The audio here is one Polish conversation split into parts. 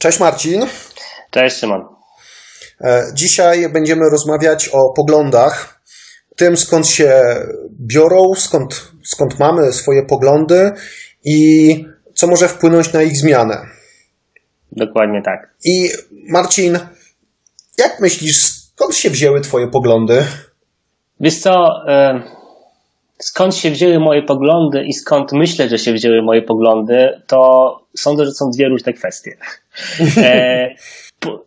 Cześć Marcin. Cześć Szymon. E, dzisiaj będziemy rozmawiać o poglądach, tym skąd się biorą, skąd, skąd mamy swoje poglądy i co może wpłynąć na ich zmianę. Dokładnie tak. I Marcin, jak myślisz, skąd się wzięły Twoje poglądy? Wiesz co, e, skąd się wzięły moje poglądy i skąd myślę, że się wzięły moje poglądy, to sądzę, że są dwie różne kwestie. E,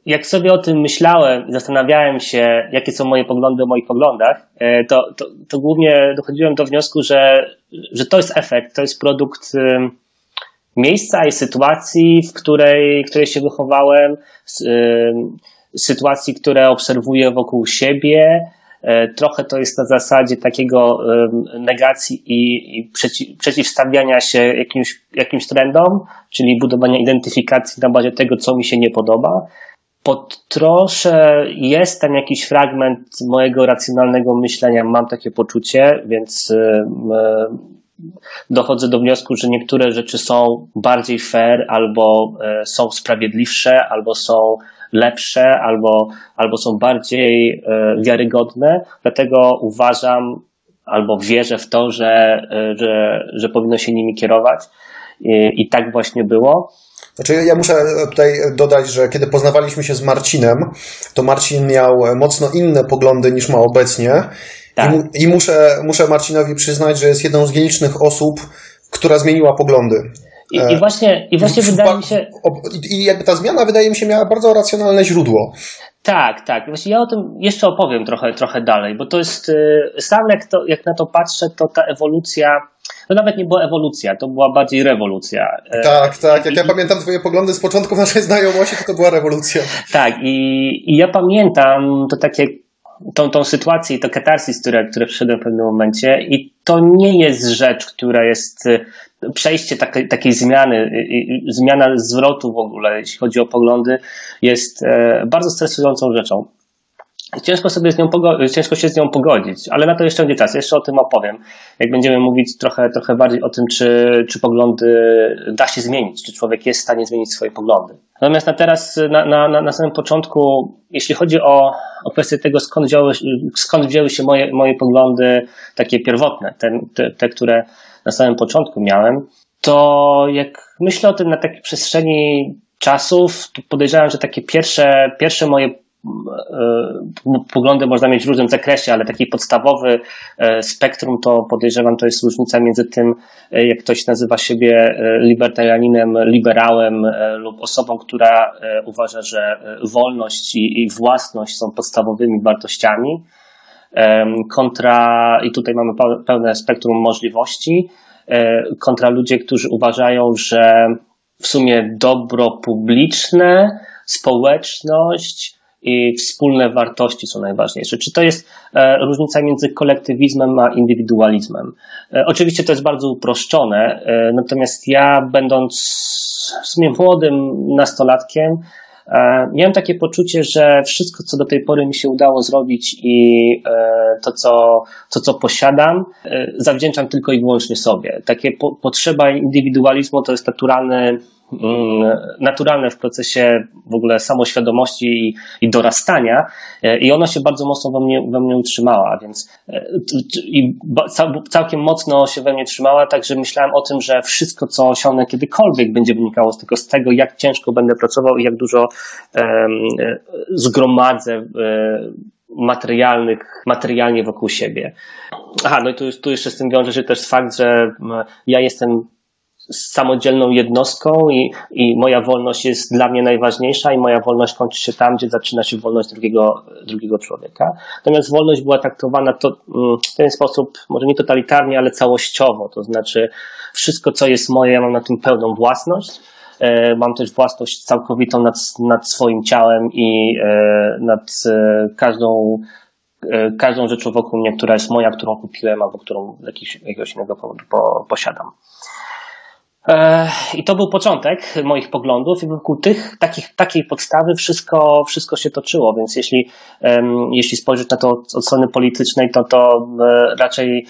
jak sobie o tym myślałem, zastanawiałem się, jakie są moje poglądy o moich poglądach, e, to, to, to głównie dochodziłem do wniosku, że, że to jest efekt, to jest produkt miejsca i sytuacji, w której, w której się wychowałem, sytuacji, które obserwuję wokół siebie, E, trochę to jest na zasadzie takiego negacji i, przeciw, przeciwstawiania się jakimś, jakimś trendom, czyli budowania identyfikacji na bazie tego, co mi się nie podoba. Pod trosze jest tam jakiś fragment mojego racjonalnego myślenia, mam takie poczucie, więc dochodzę do wniosku, że niektóre rzeczy są bardziej fair, albo e, są sprawiedliwsze, albo są lepsze albo, albo są bardziej e, wiarygodne. Dlatego uważam albo wierzę w to, że, e, że, że powinno się nimi kierować. I, I tak właśnie było. Znaczy, ja muszę tutaj dodać, że kiedy poznawaliśmy się z Marcinem, to Marcin miał mocno inne poglądy niż ma obecnie. Tak. I, I, muszę, muszę Marcinowi przyznać, że jest jedną z nielicznych osób, która zmieniła poglądy. I, i e, właśnie, i właśnie wydaje mi się. I jakby ta zmiana, wydaje mi się, miała bardzo racjonalne źródło. Tak, tak. Właśnie ja o tym jeszcze opowiem trochę, trochę dalej, bo to jest. Y, sam jak, to, jak na to patrzę, to ta ewolucja. To nawet nie była ewolucja, to była bardziej rewolucja. E, tak, tak. Jak I, ja pamiętam Twoje poglądy z początku naszej znajomości, to to była rewolucja. Tak, i, i ja pamiętam to takie tą, tą sytuację i to katarsis, które, które przyszedłem w pewnym momencie i to nie jest rzecz, która jest y, przejście takiej, takiej zmiany, zmiana zwrotu w ogóle, jeśli chodzi o poglądy, jest e, bardzo stresującą rzeczą. Ciężko sobie z nią ciężko się z nią pogodzić, ale na to jeszcze będzie czas. Jeszcze o tym opowiem. Jak będziemy mówić trochę, trochę bardziej o tym, czy, czy poglądy da się zmienić, czy człowiek jest w stanie zmienić swoje poglądy. Natomiast na teraz, na, na, na samym początku, jeśli chodzi o, o kwestię tego, skąd wzięły, skąd wzięły się moje, moje poglądy takie pierwotne, te, te, te, które na samym początku miałem, to jak myślę o tym na takiej przestrzeni czasów, to podejrzewam, że takie pierwsze, pierwsze moje poglądy można mieć w różnym zakresie, ale taki podstawowy e, spektrum to podejrzewam, to jest różnica między tym, e, jak ktoś nazywa siebie libertarianinem, liberałem lub osobą, która uważa, że wolność i własność są podstawowymi wartościami, kontra, i tutaj mamy pełne spektrum możliwości, kontra ludzie, którzy uważają, że w sumie dobro publiczne, społeczność, i wspólne wartości są najważniejsze. Czy to jest e, różnica między kolektywizmem a indywidualizmem? E, oczywiście to jest bardzo uproszczone, e, natomiast ja, będąc w sumie młodym nastolatkiem, miałem takie poczucie, że wszystko, co do tej pory mi się udało zrobić i to, co, to, co posiadam, zawdzięczam tylko i wyłącznie sobie. Takie po, potrzeba indywidualizmu to jest naturalny naturalne w procesie w ogóle samoświadomości i, i dorastania e, i ona się bardzo mocno we mnie, we mnie utrzymała, więc e, i całkiem mocno się we mnie trzymała, także myślałem o tym, że wszystko, co osiągnę kiedykolwiek będzie wynikało tylko z tego, jak ciężko będę pracował i jak dużo um, zgromadzę materialnych, materialnie wokół siebie. Aha, no i tu, tu jeszcze z tym wiąże się też fakt, że ja jestem samodzielną jednostką i, i moja wolność jest dla mnie najważniejsza i moja wolność kończy się tam, gdzie zaczyna się wolność drugiego, drugiego człowieka. Natomiast wolność była traktowana to, mm, w ten sposób, może nie totalitarnie, ale całościowo, to znaczy wszystko, co jest moje, ja mam na tym pełną własność. E, mam też własność całkowitą nad, nad swoim ciałem i e, nad e, każdą każdą rzeczą wokół mnie, która jest moja, którą kupiłem albo którą z jakiegoś, innego powodu posiadam. E, I to był początek moich poglądów i wokół tych, takich, takiej podstawy wszystko, wszystko się toczyło, więc jeśli, jeśli spojrzeć na to od strony politycznej, to to e, raczej,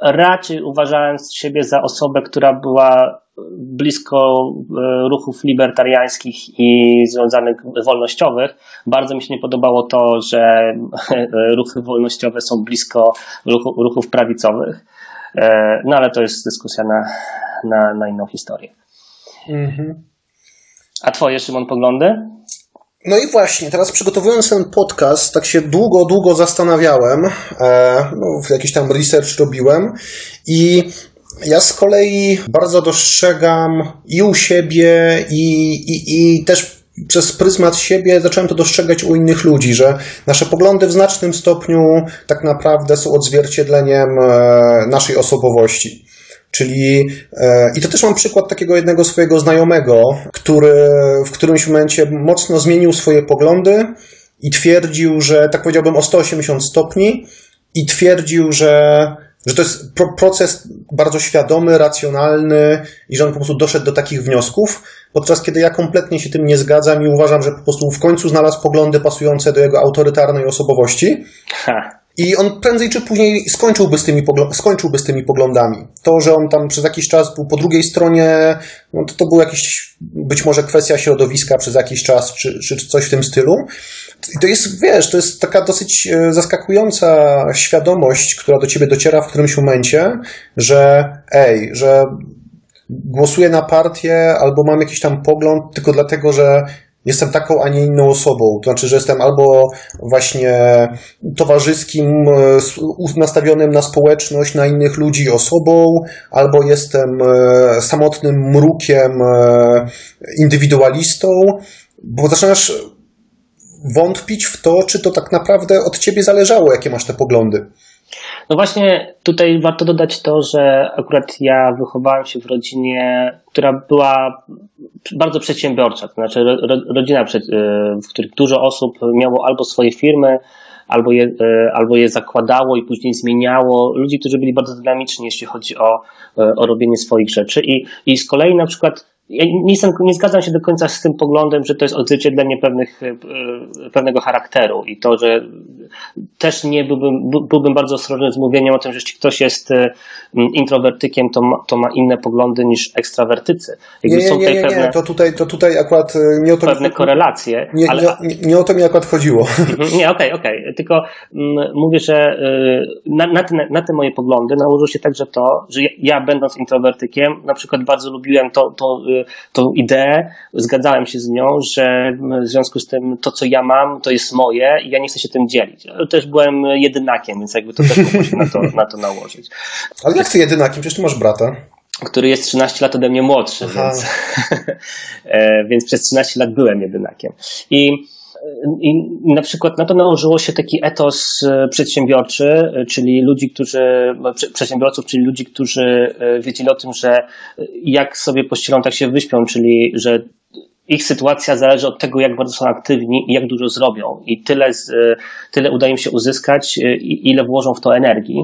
raczej uważałem siebie za osobę, która była blisko e, ruchów libertariańskich i związanych wolnościowych. Bardzo mi się nie podobało to, że ruchy wolnościowe są blisko ruchów prawicowych. No ale to jest dyskusja na, na, na inną historię. Mhm. A twoje, Szymon, poglądy? No i właśnie, teraz przygotowując ten podcast, tak się długo, długo zastanawiałem, e, no, jakiś tam research robiłem i ja z kolei bardzo dostrzegam i u siebie, i, i, i też przez pryzmat siebie zacząłem to dostrzegać u innych ludzi, że nasze poglądy w znacznym stopniu tak naprawdę są odzwierciedleniem e, naszej osobowości. Czyli, e, i to też mam przykład takiego jednego swojego znajomego, który w którymś momencie mocno zmienił swoje poglądy i twierdził, że tak powiedziałbym o 180 stopni i twierdził, że, że to jest proces bardzo świadomy, racjonalny i że on po prostu doszedł do takich wniosków, podczas kiedy ja kompletnie się tym nie zgadzam i uważam, że po prostu w końcu znalazł poglądy pasujące do jego autorytarnej osobowości. Ha. I on prędzej czy później skończyłby z, tymi skończyłby z tymi poglądami. To, że on tam przez jakiś czas był po drugiej stronie, no to, to była jakiś, być może kwestia środowiska przez jakiś czas, czy, czy coś w tym stylu. I to jest, wiesz, to jest taka dosyć e, zaskakująca świadomość, która do ciebie dociera w którymś momencie, że ej, że głosuję na partię albo mam jakiś tam pogląd tylko dlatego, że jestem taką, a nie inną osobą. To znaczy, że jestem albo właśnie towarzyskim, e, nastawionym na społeczność, na innych ludzi osobą, albo jestem e, samotnym mrukiem, e, indywidualistą, bo zaczynasz wątpić w to, czy to tak naprawdę od ciebie zależało, jakie masz te poglądy. No właśnie tutaj warto dodać to, że akurat ja wychowałem się w rodzinie, która była bardzo przedsiębiorcza, to znaczy rodzina, y, w której dużo osób miało albo swoje firmy, albo je, y, albo je zakładało i później zmieniało. Ludzi, którzy byli bardzo dynamiczni, jeśli chodzi o, y, o robienie swoich rzeczy. I, I z kolei na przykład ja nie, jestem, nie zgadzam się do końca z tym poglądem, że to jest odzwierciedlenie pewnych, e, pewnego charakteru i to, że też nie byłbym, byłbym bardzo ostrożny z mówieniem o tym, że jeśli ktoś jest e, introwertykiem, to ma, to ma inne poglądy niż ekstrawertycy. Jakby nie, nie, nie, nie, pewne, nie, to tutaj, to tutaj akurat nie o to pewne mi, korelacje. Nie, ale... nie, nie, o to mi akurat chodziło. Mhm, nie, okej, okay, okej. Okay. Tylko mm, mówię, że na, na, te, na te moje poglądy nałożyło się także to, że ja, ja będąc introwertykiem, na przykład bardzo lubiłem to, to tą ideę, zgadzałem się z nią, że w związku z tym to, co ja mam, to jest moje i ja nie chcę się tym dzielić. Też byłem jedynakiem, więc jakby to też mogło się na to, na to nałożyć. Ale jak ty jedynakiem? Przecież ty masz brata który jest 13 lat ode mnie młodszy, więc, e, więc przez 13 lat byłem jedynakiem. I i na przykład na to nałożyło się taki etos e, przedsiębiorczy, e, czyli ludzi, którzy, przedsiębiorców, czyli ludzi, którzy e, wiedzieli o tym, że jak sobie pościelą, tak się wyśpią, czyli że ich sytuacja zależy od tego, jak bardzo są aktywni i jak dużo zrobią. I tyle, z, tyle uda im się uzyskać, ile włożą w to energii.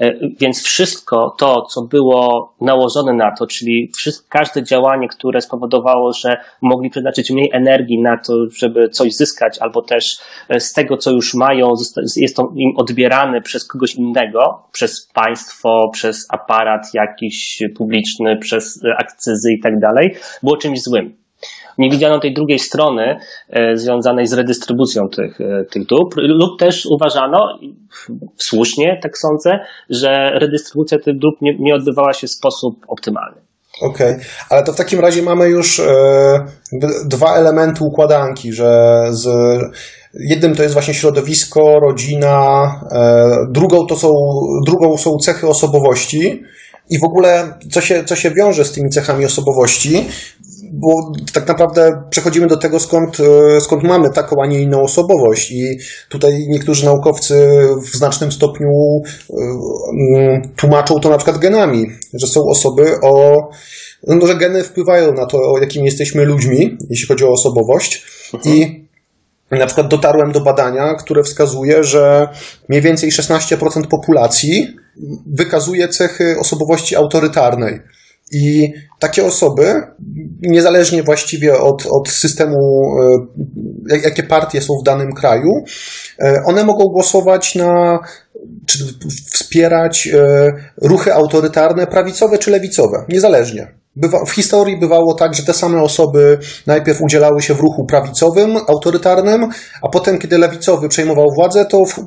E, więc wszystko to, co było nałożone na to, czyli każde działanie, które spowodowało, że mogli przeznaczyć mniej energii na to, żeby coś zyskać, albo też e, z tego, co już mają, jest to im odbierane przez kogoś innego, przez państwo, przez aparat jakiś publiczny, przez akcyzy i tak dalej, było czymś złym nie widziano tej drugiej strony e, związanej z redystrybucją tych, e, tych dóbr, lub też uważano, słusznie tak sądzę, że redystrybucja tych dóbr nie, nie odbywała się w sposób optymalny. Okej, okay. ale to w takim razie mamy już e, dwa elementy układanki, że z, jednym to jest właśnie środowisko, rodzina, e, drugą to są, drugą są cechy osobowości. I w ogóle, co się, co się wiąże z tymi cechami osobowości, bo tak naprawdę przechodzimy do tego, skąd, e, skąd mamy taką, a nie inną osobowość. I tutaj niektórzy naukowcy w znacznym stopniu e, mm, tłumaczą to na przykład genami, że są osoby o. No, że geny wpływają na to, jakimi jesteśmy ludźmi, jeśli chodzi o osobowość. Mhm. I na przykład dotarłem do badania, które wskazuje, że mniej więcej 16% populacji wykazuje cechy osobowości autorytarnej. I takie osoby, niezależnie właściwie od, od systemu, e, jakie partie są w danym kraju, e, one mogą głosować na, czy wspierać e, ruchy autorytarne, prawicowe czy lewicowe, niezależnie. bywa, w historii bywało tak, że te same osoby najpierw udzielały się w ruchu prawicowym, autorytarnym, a potem, kiedy lewicowy przejmował władzę, to w, w,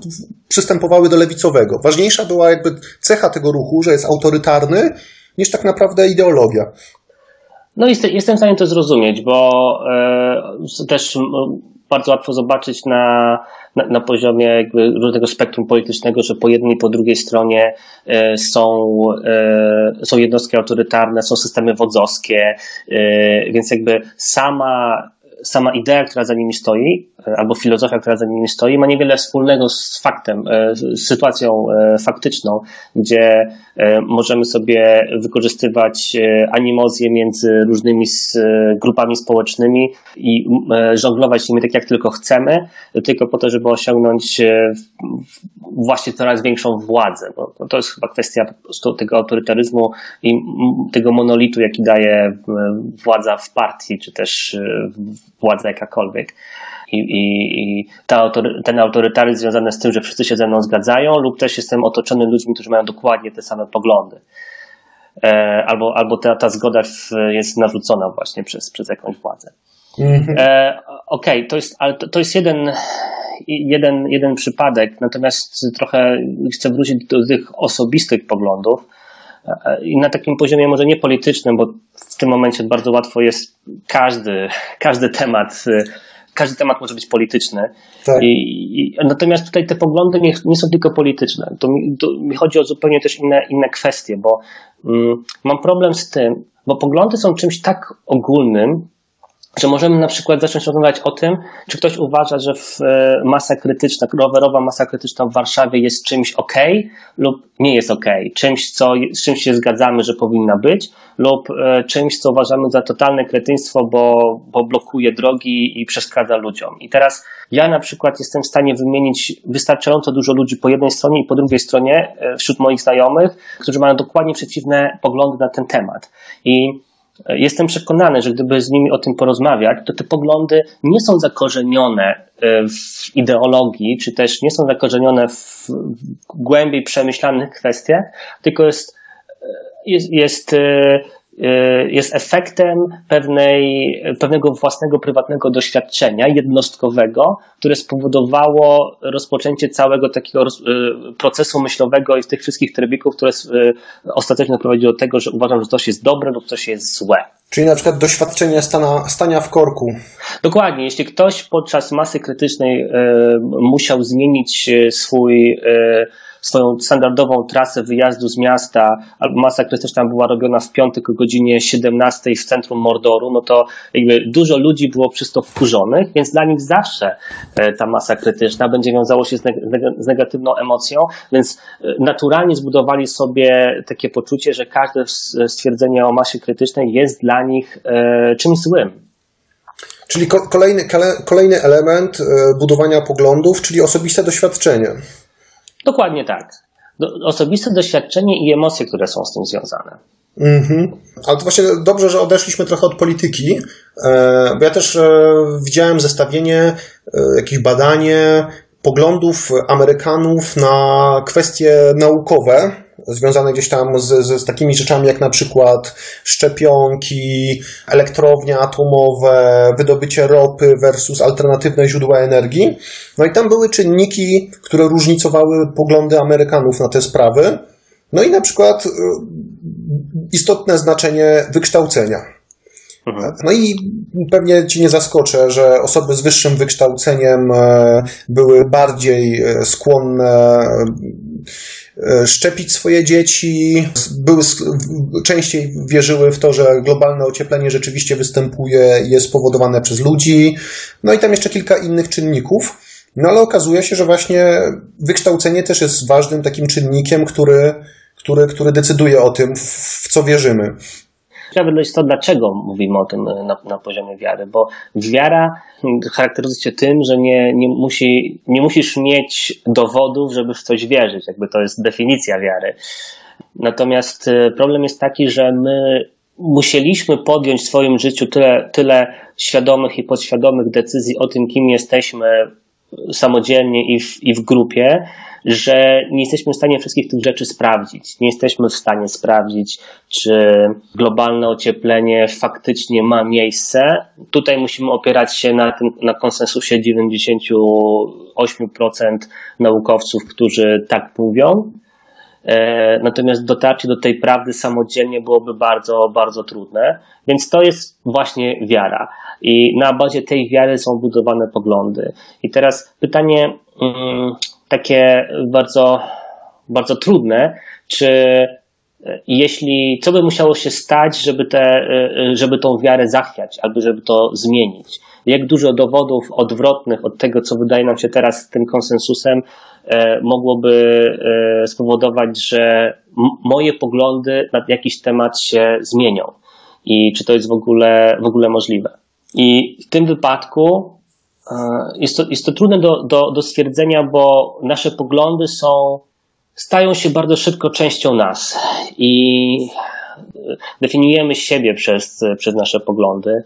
przystępowały do lewicowego. Ważniejsza była jakby cecha tego ruchu, że jest autorytarny, niż tak naprawdę ideologia. No jestem w stanie to zrozumieć, bo e, też bardzo łatwo zobaczyć na, na, na, poziomie jakby różnego spektrum politycznego, że po jednej i po drugiej stronie e, są, e, są jednostki autorytarne, są systemy wodzowskie, więc jakby sama sama idea, która za nimi stoi, e, albo filozofia, która za nimi stoi, ma niewiele wspólnego z faktem, e, z sytuacją e, faktyczną, gdzie możemy sobie wykorzystywać animozje między różnymi grupami społecznymi i żonglować nimi tak, jak tylko chcemy, tylko po to, żeby osiągnąć właśnie coraz większą władzę. Bo to jest chyba kwestia tego autorytaryzmu i tego monolitu, jaki daje władza w partii, czy też władza jakakolwiek. I, i, i autory, ten autorytaryzm związany z tym, że wszyscy się ze mną zgadzają, lub też jestem otoczony ludźmi, którzy mają dokładnie te same poglądy. E, albo albo ta, ta zgoda jest narzucona właśnie przez, przez jakąś władzę. Mhm. E, Okej, okay, to jest, ale to, to jest jeden, jeden, jeden przypadek, natomiast trochę chcę wrócić do tych osobistych poglądów i na takim poziomie może nie politycznym, bo w tym momencie bardzo łatwo jest każdy, każdy temat, każdy temat może być polityczny. Tak. I, i, natomiast tutaj te poglądy nie, nie są tylko polityczne. To mi, to mi, chodzi o zupełnie też inne, inne kwestie, bo mm, mam problem z tym, bo poglądy są czymś tak ogólnym, że możemy na przykład zacząć rozmawiać o tym, czy ktoś uważa, że e, masa krytyczna, rowerowa masa krytyczna w Warszawie jest czymś ok lub nie jest ok, czymś, co, z czymś się zgadzamy, że powinna być, lub e, czymś, co uważamy za totalne kretyństwo, bo, bo blokuje drogi i przeszkadza ludziom. I teraz ja na przykład jestem w stanie wymienić wystarczająco dużo ludzi po jednej stronie i po drugiej stronie e, wśród moich znajomych, którzy mają dokładnie przeciwne poglądy na ten temat. I Jestem przekonany, że gdyby z nimi o tym porozmawiać, to te poglądy nie są zakorzenione e, w ideologii, czy też nie są zakorzenione w głębiej przemyślanych kwestiach, tylko jest, e, jest, jest e, jest efektem pewnej, pewnego własnego prywatnego doświadczenia jednostkowego, które spowodowało rozpoczęcie całego takiego y, procesu myślowego i tych wszystkich trybików, które y, ostatecznie doprowadziły do tego, że uważam, że coś jest dobre lub coś jest złe. Czyli na przykład doświadczenie stana, stania w korku. Dokładnie. Jeśli ktoś podczas masy krytycznej musiał zmienić swój swoją standardową trasę wyjazdu z miasta, albo masa krytyczna była robiona w piątek o godzinie 17 w centrum Mordoru, no to jakby dużo ludzi było przez to wkurzonych, więc dla nich zawsze e, ta masa krytyczna będzie wiązało się z negatywną emocją, więc e, naturalnie zbudowali sobie takie poczucie, że każde stwierdzenie o masie krytycznej jest dla nich e, czymś złym. Czyli kolejny, kolejny element budowania poglądów, czyli osobiste doświadczenie. Dokładnie tak. Do, osobiste doświadczenie i emocje, które są z tym związane. Mhm. Ale to właśnie dobrze, że odeszliśmy trochę od polityki, e, bo ja też e, widziałem zestawienie, e, jakieś badanie poglądów Amerykanów na kwestie naukowe, związane gdzieś tam z, z, z, takimi rzeczami jak na przykład szczepionki, elektrownie atomowe, wydobycie ropy versus alternatywne źródła energii. No i tam były czynniki, które różnicowały poglądy Amerykanów na te sprawy. No i na przykład y, istotne znaczenie wykształcenia. Mhm. No i pewnie ci nie zaskoczę, że osoby z wyższym wykształceniem e, były bardziej e, skłonne szczepić swoje dzieci, były, częściej wierzyły w to, że globalne ocieplenie rzeczywiście występuje jest spowodowane przez ludzi. No i tam jeszcze kilka innych czynników. No ale okazuje się, że właśnie wykształcenie też jest ważnym takim czynnikiem, który, który, który decyduje o tym, w co wierzymy. Ciekawe jest to, dlaczego mówimy o tym na, na poziomie wiary, bo wiara charakteryzuje się tym, że nie, nie, musi, nie musisz mieć dowodów, żeby w coś wierzyć. Jakby to jest definicja wiary. Natomiast e, problem jest taki, że my musieliśmy podjąć w swoim życiu tyle, tyle świadomych i podświadomych decyzji o tym, kim jesteśmy samodzielnie i w, i w grupie, że nie jesteśmy w stanie wszystkich tych rzeczy sprawdzić. Nie jesteśmy w stanie sprawdzić, czy globalne ocieplenie faktycznie ma miejsce. Tutaj musimy opierać się na, tym, na konsensusie 98% naukowców, którzy tak mówią. E, natomiast dotarcie do tej prawdy samodzielnie byłoby bardzo, bardzo trudne. Więc to jest właśnie wiara. I na bazie tej wiary są budowane poglądy. I teraz pytanie mm, takie bardzo, bardzo trudne, czy e, jeśli, co by musiało się stać, żeby, te, e, żeby tą wiarę zachwiać, albo żeby to zmienić? Jak dużo dowodów odwrotnych od tego, co wydaje nam się teraz tym konsensusem, e, mogłoby spowodować, że moje poglądy na jakiś temat się zmienią? I czy to jest w ogóle, w ogóle możliwe? I w tym wypadku E, jest to, jest to trudne do, do, do stwierdzenia, bo nasze poglądy są, stają się bardzo szybko częścią nas i definiujemy siebie przez, przez nasze poglądy.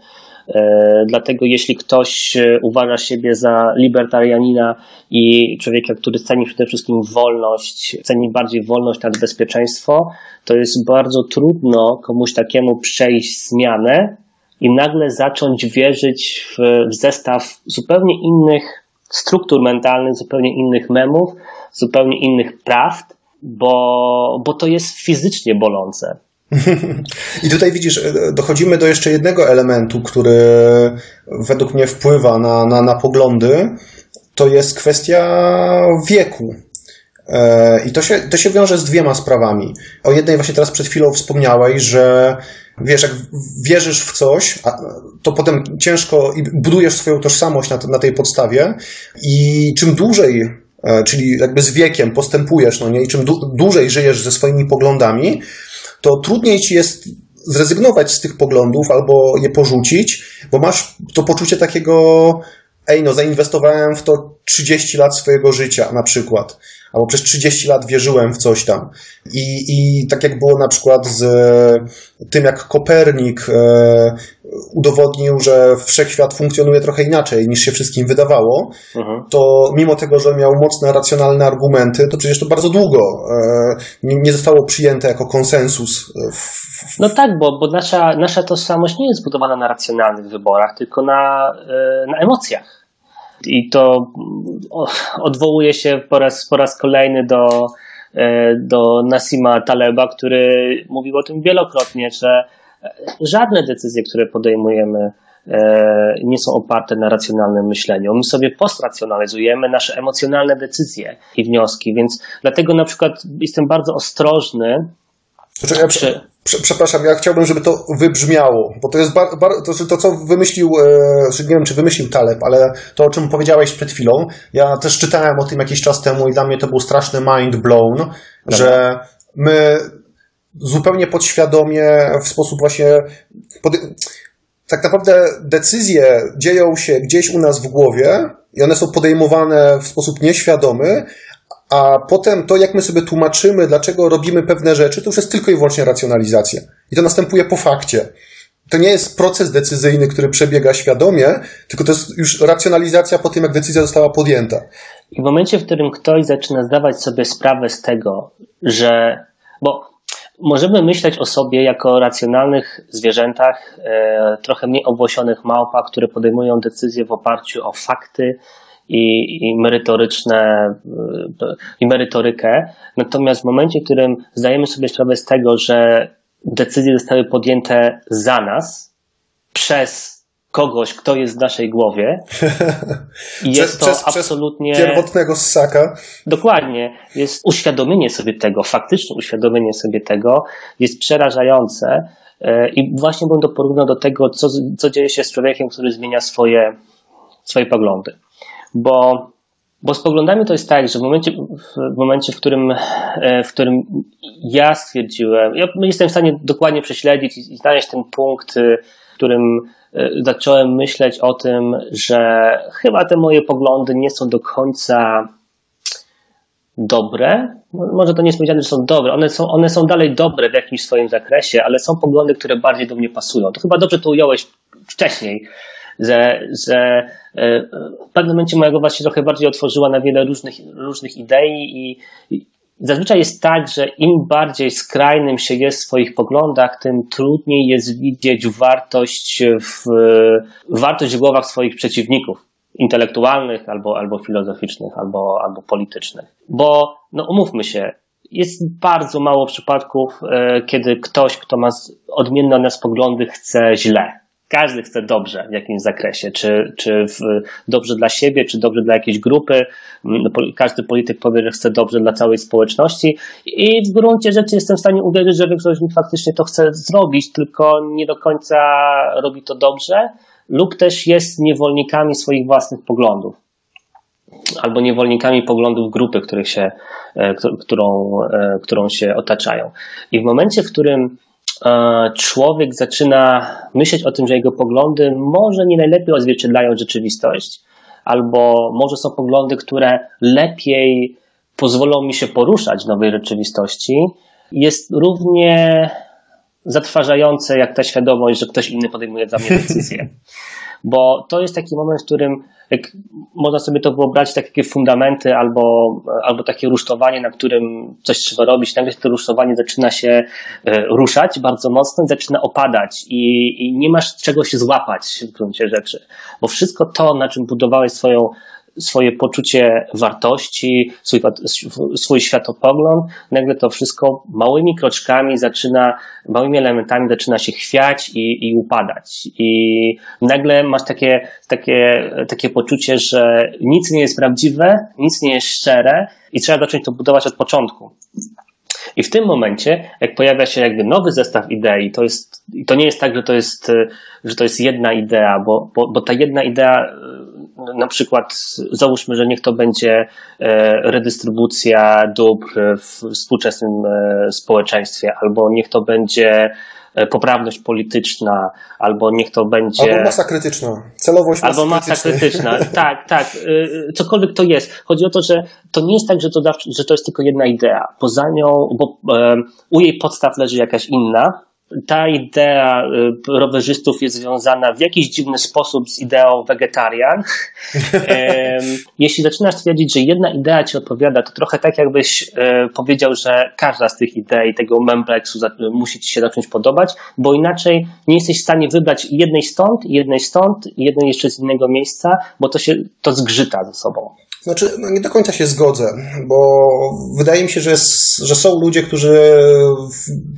E, dlatego jeśli ktoś uważa siebie za libertarianina i człowieka, który ceni przede wszystkim wolność, ceni bardziej wolność nad bezpieczeństwo, to jest bardzo trudno komuś takiemu przejść zmianę, i nagle zacząć wierzyć w, w zestaw zupełnie innych struktur mentalnych, zupełnie innych memów, zupełnie innych prawd, bo, bo to jest fizycznie bolące. I tutaj widzisz, dochodzimy do jeszcze jednego elementu, który według mnie wpływa na, na, na poglądy. To jest kwestia wieku. E, I to się, to się wiąże z dwiema sprawami. O jednej właśnie teraz przed chwilą wspomniałeś, że wiesz, jak wierzysz w coś, to potem ciężko i budujesz swoją tożsamość na, na tej podstawie i czym dłużej, e, czyli jakby z wiekiem postępujesz, no nie, i czym dłużej żyjesz ze swoimi poglądami, to trudniej ci jest zrezygnować z tych poglądów albo je porzucić, bo masz to poczucie takiego, ej, no zainwestowałem w to 30 lat swojego życia na przykład albo przez 30 lat wierzyłem w coś tam. I, i tak jak było na przykład z tym, jak Kopernik e, udowodnił, że wszechświat funkcjonuje trochę inaczej niż się wszystkim wydawało, mhm. to mimo tego, że miał mocne, racjonalne argumenty, to przecież to bardzo długo e, nie, nie zostało przyjęte jako konsensus. W... No tak, bo, bo nasza, nasza tożsamość nie jest zbudowana na racjonalnych wyborach, tylko na, e, na emocjach. I to odwołuje się po raz, po raz kolejny do, e, do Nasima Taleba, który mówił o tym wielokrotnie, że żadne decyzje, które podejmujemy, e, nie są oparte na racjonalnym myśleniu. My sobie postracjonalizujemy nasze emocjonalne decyzje i wnioski, więc dlatego na przykład jestem bardzo ostrożny. Ja przy przepraszam, ja chciałbym, żeby to wybrzmiało, bo to jest bar, bar, to, to, co wymyślił, e, nie wiem, czy wymyślił Taleb, ale to, o czym powiedziałeś przed chwilą, ja też czytałem o tym jakiś czas temu i dla mnie to był straszny mind blown, Dobra. że my zupełnie podświadomie, w sposób właśnie. Pod... Tak naprawdę decyzje dzieją się gdzieś u nas w głowie i one są podejmowane w sposób nieświadomy, a potem to, jak my sobie tłumaczymy, dlaczego robimy pewne rzeczy, to już jest tylko i wyłącznie racjonalizacja. I to następuje po fakcie. To nie jest proces decyzyjny, który przebiega świadomie, tylko to jest już racjonalizacja po tym, jak decyzja została podjęta. I w momencie, w którym ktoś zaczyna zdawać sobie sprawę z tego, że. Bo możemy myśleć o sobie jako racjonalnych zwierzętach, e, trochę mniej obłosionych małpach, które podejmują decyzje w oparciu o fakty, i, i merytoryczne, i merytorykę. Natomiast w momencie, w którym zdajemy sobie sprawę z tego, że decyzje zostały podjęte za nas, przez kogoś, kto jest w naszej głowie. I jest przez, to absolutnie. Przez pierwotnego ssaka. Dokładnie. Jest uświadomienie sobie tego, faktyczne uświadomienie sobie tego jest przerażające. E, I właśnie bym to porównał do tego, co, co dzieje się z człowiekiem, który zmienia swoje, swoje poglądy bo, bo z poglądami to jest tak, że w momencie, w momencie, w którym, e, w którym ja stwierdziłem, ja jestem w stanie dokładnie prześledzić i znaleźć ten punkt, e, w którym e, zacząłem myśleć o tym, że chyba te moje poglądy nie są do końca dobre. Może to nie jest powiedziane, że są dobre. One są, one są dalej dobre w jakimś swoim zakresie, ale są poglądy, które bardziej do mnie pasują. To chyba dobrze to ująłeś wcześniej, że, że w pewnym momencie moja głowa się trochę bardziej otworzyła na wiele różnych, różnych idei i, i Zazwyczaj jest tak, że im bardziej skrajnym się jest w swoich poglądach, tym trudniej jest widzieć wartość w, wartość w głowach swoich przeciwników intelektualnych, albo, albo filozoficznych, albo, albo politycznych. Bo, no umówmy się, jest bardzo mało przypadków, e, kiedy ktoś, kto ma odmienne od nas poglądy, chce źle. Każdy chce dobrze w jakimś zakresie, czy, czy w, dobrze dla siebie, czy dobrze dla jakiejś grupy. Mm, każdy polityk powie, że chce dobrze dla całej społeczności i w gruncie rzeczy jestem w stanie uwierzyć, że większość z faktycznie to chce zrobić, tylko nie do końca robi to dobrze lub też jest niewolnikami swoich własnych poglądów albo niewolnikami poglądów grupy, których się, e, którą, e, którą się otaczają. I w momencie, w którym człowiek zaczyna myśleć o tym, że jego poglądy może nie najlepiej odzwierciedlają rzeczywistość, albo może są poglądy, które lepiej pozwolą mi się poruszać w nowej rzeczywistości, jest równie zatrważające jak ta świadomość, że ktoś inny podejmuje za mnie decyzję. Bo to jest taki moment, w którym można sobie to wyobrazić, takie fundamenty albo, albo takie rusztowanie, na którym coś trzeba robić. Nagle to rusztowanie zaczyna się e, ruszać bardzo mocno i zaczyna opadać i, i nie masz czego się złapać w gruncie rzeczy. Bo wszystko to, na czym budowałeś swoją swoje poczucie wartości, swój, swój światopogląd, nagle to wszystko małymi kroczkami zaczyna, małymi elementami zaczyna się chwiać i, i upadać. I nagle masz takie, takie, takie poczucie, że nic nie jest prawdziwe, nic nie jest szczere i trzeba zacząć to budować od początku. I w tym momencie, jak pojawia się jakby nowy zestaw idei, to, jest, to nie jest tak, że to jest, że to jest jedna idea, bo, bo, bo ta jedna idea na przykład załóżmy, że niech to będzie e, redystrybucja dóbr w współczesnym e, społeczeństwie, albo niech to będzie e, poprawność polityczna, albo niech to będzie. Albo masa krytyczna. Celowość masy Albo masa krytyczna. tak, tak. Cokolwiek to jest. Chodzi o to, że to nie jest tak, że to, że to jest tylko jedna idea. Poza nią, bo u jej podstaw leży jakaś inna, ta idea y, rowerzystów jest związana w jakiś dziwny sposób z ideą wegetarian. Jeśli zaczynasz twierdzić, że jedna idea ci odpowiada, to trochę tak jakbyś e, powiedział, że każda z tych idei, tego mempleksu musi ci się zacząć podobać, bo inaczej nie jesteś w stanie wybrać jednej stąd, jednej stąd, jednej jeszcze z innego miejsca, bo to się to zgrzyta ze sobą. Znaczy, no nie do końca się zgodzę, bo wydaje mi się, że, że są ludzie, którzy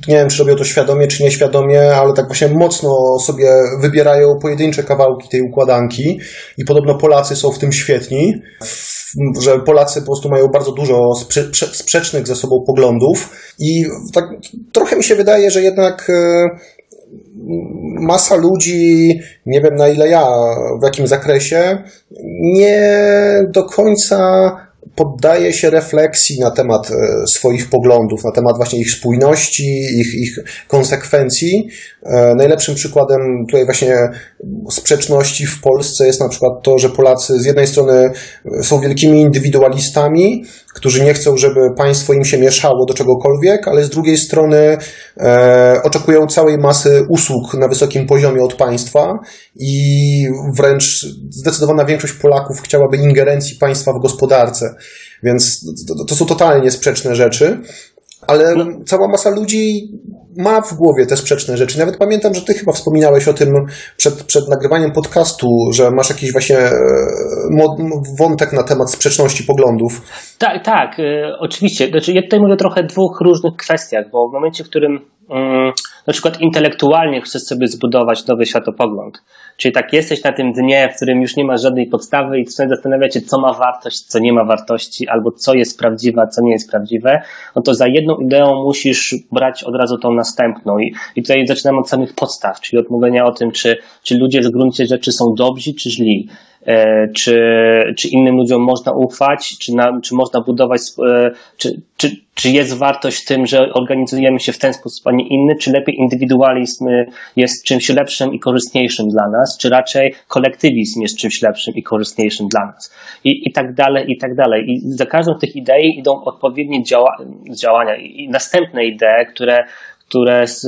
nie wiem, czy robią to świadomie, czy nieświadomie, ale tak właśnie mocno sobie wybierają pojedyncze kawałki tej układanki i podobno Polacy są w tym świetni, że Polacy po prostu mają bardzo dużo sprze sprzecznych ze sobą poglądów i tak trochę mi się wydaje, że jednak e, masa ludzi, nie wiem na ile ja, w jakim zakresie, nie do końca poddaje się refleksji na temat e, swoich poglądów, na temat właśnie ich spójności, ich, ich konsekwencji. E, najlepszym przykładem tutaj właśnie sprzeczności w Polsce jest na przykład to, że Polacy z jednej strony są wielkimi indywidualistami, którzy nie chcą, żeby państwo im się mieszało do czegokolwiek, ale z drugiej strony e, oczekują całej masy usług na wysokim poziomie od państwa i wręcz zdecydowana większość Polaków chciałaby ingerencji państwa w gospodarce. Więc to, to są totalnie sprzeczne rzeczy ale no. cała masa ludzi ma w głowie te sprzeczne rzeczy. Nawet pamiętam, że ty chyba wspominałeś o tym przed, przed nagrywaniem podcastu, że masz jakiś właśnie e, wątek na temat sprzeczności poglądów. Tak, tak, e, oczywiście. Znaczy, ja tutaj mówię trochę dwóch różnych kwestiach, bo w momencie, w którym na przykład intelektualnie chcesz sobie zbudować nowy światopogląd, czyli tak jesteś na tym dnie, w którym już nie masz żadnej podstawy i zastanawiać się, co ma wartość, co nie ma wartości, albo co jest prawdziwe, a co nie jest prawdziwe, no to za jedną ideą musisz brać od razu tą następną. I, i tutaj zaczynamy od samych podstaw, czyli od mówienia o tym, czy, czy ludzie w gruncie rzeczy są dobrzy, czy źli. E, czy, czy innym ludziom można ufać, czy, na, czy można budować, e, czy, czy, czy jest wartość w tym, że organizujemy się w ten sposób, a nie inny, czy lepiej indywidualizm jest czymś lepszym i korzystniejszym dla nas, czy raczej kolektywizm jest czymś lepszym i korzystniejszym dla nas. I, i tak dalej, i tak dalej. I za każdą z tych idei idą odpowiednie działa, działania i następne idee, które, które z,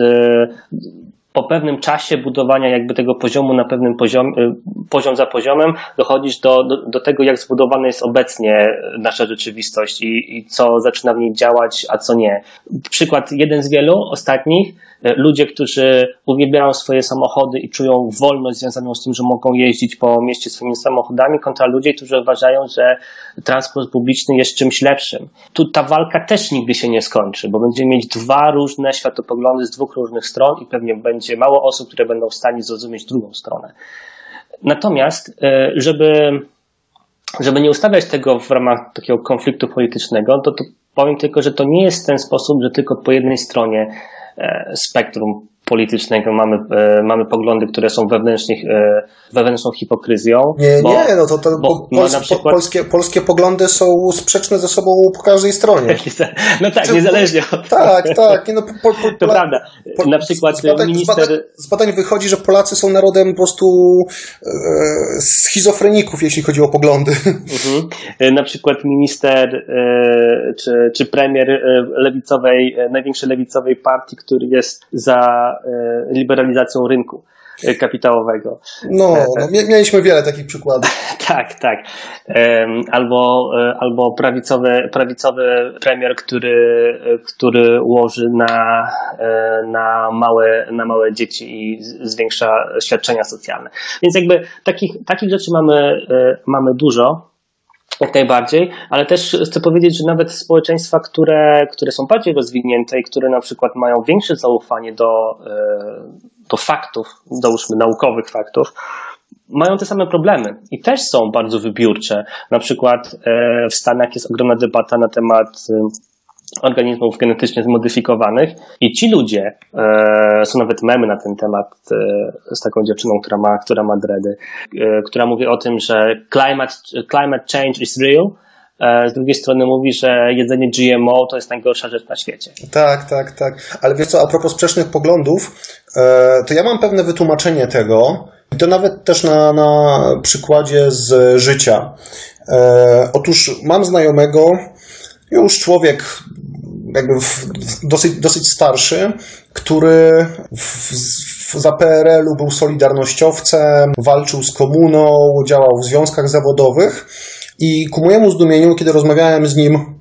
po pewnym czasie budowania jakby tego poziomu na pewnym poziom, y, poziom za poziomem dochodzisz do, do, do tego, jak zbudowana jest obecnie nasza rzeczywistość i, i co zaczyna w niej działać, a co nie. Przykład jeden z wielu ostatnich, y, ludzie, którzy uwielbiają swoje samochody i czują wolność związaną z tym, że mogą jeździć po mieście swoimi samochodami, kontra ludzie, którzy uważają, że transport publiczny jest czymś lepszym. Tu ta walka też nigdy się nie skończy, bo będziemy mieć dwa różne światopoglądy z dwóch różnych stron i pewnie będzie będzie mało osób, które będą w stanie zrozumieć drugą stronę. Natomiast, e, żeby, żeby nie ustawiać tego w ramach takiego konfliktu politycznego, to, to powiem tylko, że to nie jest ten sposób, że tylko po jednej stronie e, spektrum politycznego, mamy, e, mamy poglądy, które są wewnętrznie, e, wewnętrzną hipokryzją. Nie, bo, nie, no to, to bo, pols, przykład... polskie, polskie poglądy są sprzeczne ze sobą po każdej stronie. no tak, niezależnie od Tak, tak. No, po, po, to prawda. Na przykład z badań, minister... Z badań, z badań, wychodzi, że Polacy są narodem po prostu e, schizofreników, jeśli chodzi o poglądy. Mhm. E, na przykład minister e, czy, czy premier lewicowej, największej lewicowej partii, który jest za liberalizacją rynku e, kapitałowego. No, e, no mieliśmy wiele takich przykładów. tak, tak. Albo, albo prawicowy, prawicowy premier, który, który łoży na, na, małe, na małe dzieci i zwiększa świadczenia socjalne. Więc jakby takich, takich rzeczy mamy, mamy dużo. Jak najbardziej, ale też chcę powiedzieć, że nawet społeczeństwa, które, które są bardziej rozwinięte i które na przykład mają większe zaufanie do, e, do faktów, załóżmy naukowych faktów, mają te same problemy i też są bardzo wybiórcze. Na przykład e, w Stanach jest ogromna debata na temat organizmów genetycznie zmodyfikowanych i ci ludzie, e, są nawet memy na ten temat e, z taką dziewczyną, która ma, która ma dready, e, która mówi o tym, że climate, climate change is real, e, z drugiej strony mówi, że jedzenie GMO to jest najgorsza rzecz na świecie. Tak, tak, tak. Ale wiesz co, a propos sprzecznych poglądów, e, to ja mam pewne wytłumaczenie tego, i to nawet też na, na przykładzie z życia. E, otóż mam znajomego, już człowiek jakby dosyć, dosyć starszy, który w, w, za PRL-u był solidarnościowcem, walczył z komuną, działał w związkach zawodowych i ku mojemu zdumieniu, kiedy rozmawiałem z nim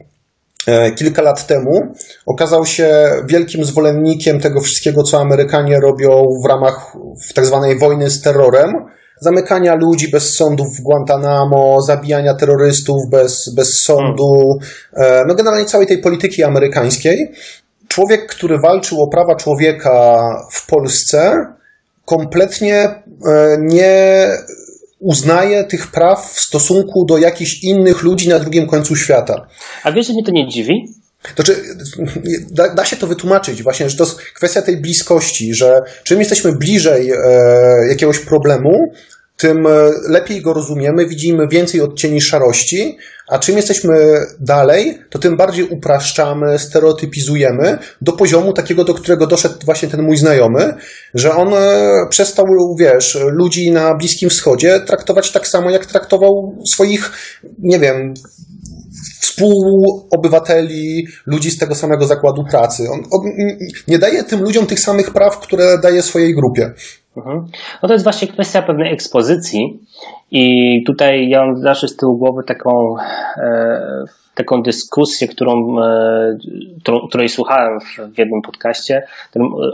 e, kilka lat temu, okazał się wielkim zwolennikiem tego wszystkiego, co Amerykanie robią w ramach w tak wojny z terrorem zamykania ludzi bez sądów w Guantanamo, zabijania terrorystów bez, bez sądu, e, no generalnie całej tej polityki amerykańskiej. Człowiek, który walczył o prawa człowieka w Polsce, kompletnie e, nie uznaje tych praw w stosunku do jakichś innych ludzi na drugim końcu świata. A wiesz, że mnie to nie dziwi? To czy, da, da, się to wytłumaczyć właśnie, że to jest kwestia tej bliskości, że czym jesteśmy bliżej e, jakiegoś problemu, tym e, lepiej go rozumiemy, widzimy więcej odcieni szarości, a czym jesteśmy dalej, to tym bardziej upraszczamy, stereotypizujemy do poziomu takiego, do którego doszedł właśnie ten mój znajomy, że on e, przestał, wiesz, ludzi na Bliskim Wschodzie traktować tak samo, jak traktował swoich, nie wiem, współobywateli, ludzi z tego samego zakładu pracy. On, on, nie daje tym ludziom tych samych praw, które daje swojej grupie. Mhm. No to jest właśnie kwestia pewnej ekspozycji i tutaj ja mam zawsze z tyłu głowy taką, e, taką dyskusję, którą, e, której słuchałem w jednym podcaście.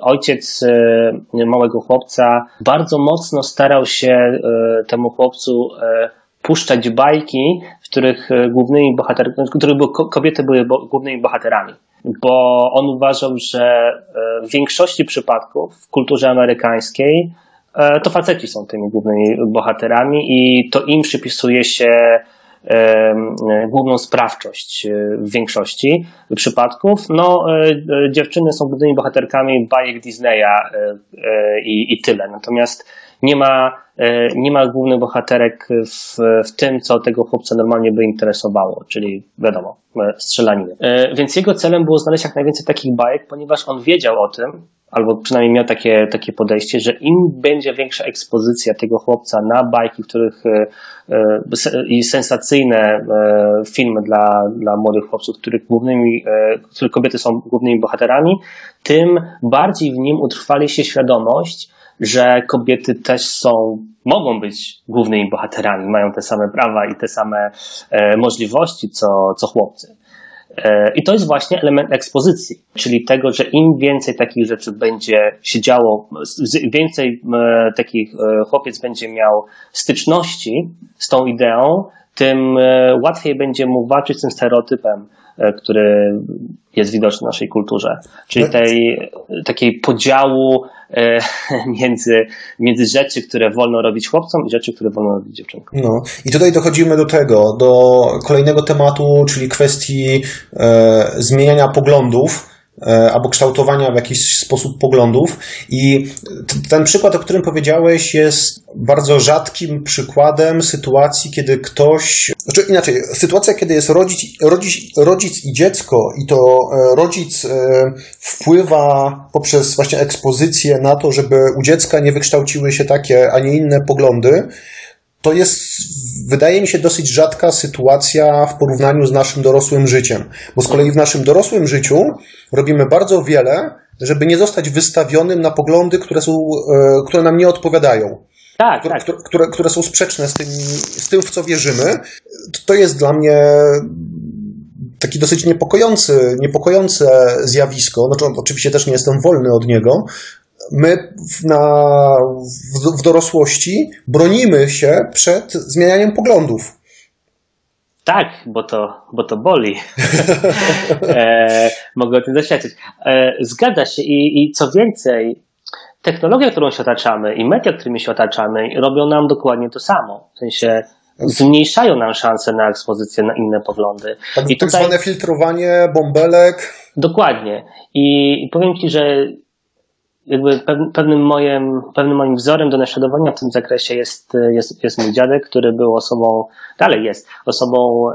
Ojciec e, małego chłopca bardzo mocno starał się e, temu chłopcu e, puszczać bajki, w których e, głównymi bohaterami, w których kobiety były głównymi bohaterami. Bo on uważał, że e, w większości przypadków w kulturze amerykańskiej e, to faceci są tymi głównymi bohaterami i to im przypisuje się główną sprawczość w większości przypadków. No, dziewczyny są głównymi bohaterkami bajek Disneya i, i tyle. Natomiast nie ma, e, nie ma głównych bohaterek w, w tym, co tego chłopca normalnie by interesowało, czyli wiadomo, e, strzelaniny. E, więc jego celem było znaleźć jak najwięcej takich bajek, ponieważ on wiedział o tym, albo przynajmniej miał takie, takie podejście, że im będzie większa ekspozycja tego chłopca na bajki, w których i sensacyjne filmy dla, dla młodych chłopców, których głównymi, których kobiety są głównymi bohaterami, tym bardziej w nim utrwali się świadomość, że kobiety też są, mogą być głównymi bohaterami, mają te same prawa i te same możliwości co, co chłopcy. E, I to jest właśnie element ekspozycji, czyli tego, że im więcej takich rzeczy będzie się działo, więcej e, takich e, chłopiec będzie miał styczności z tą ideą, tym łatwiej będzie mu walczyć z tym stereotypem, który jest widoczny w naszej kulturze. Czyli no tej takiej podziału e, między, między rzeczy, które wolno robić chłopcom i rzeczy, które wolno robić dziewczynkom. No i tutaj dochodzimy do tego, do kolejnego tematu, czyli kwestii e, zmieniania poglądów E, albo kształtowania w jakiś sposób poglądów. I ten przykład, o którym powiedziałeś, jest bardzo rzadkim przykładem sytuacji, kiedy ktoś, znaczy inaczej, sytuacja, kiedy jest rodzic, rodzic, rodzic i dziecko, i to e, rodzic e, wpływa poprzez właśnie ekspozycję na to, żeby u dziecka nie wykształciły się takie, a nie inne poglądy, to jest, wydaje mi się, dosyć rzadka sytuacja w porównaniu z naszym dorosłym życiem. Bo z kolei w naszym dorosłym życiu robimy bardzo wiele, żeby nie zostać wystawionym na poglądy, które, są, e, które nam nie odpowiadają. Tak, które, tak. Które, które są sprzeczne z tym, z tym, w co wierzymy. To jest dla mnie taki dosyć niepokojący, niepokojące zjawisko. Znaczy, oczywiście też nie jestem wolny od niego, my na, w, w dorosłości bronimy się przed zmienianiem poglądów. Tak, bo to, bo to boli. e, mogę o tym doświadczyć. E, zgadza się i, i co więcej, technologia, którą się otaczamy i media, którymi się otaczamy, robią nam dokładnie to samo. W sensie zmniejszają nam szanse na ekspozycję na inne poglądy. Tak, I tak tutaj... zwane filtrowanie bąbelek. Dokładnie. I powiem Ci, że jakby pewnym moim, pewnym moim wzorem do naśladowania w tym zakresie jest, jest, jest mój dziadek, który był osobą, dalej jest osobą e,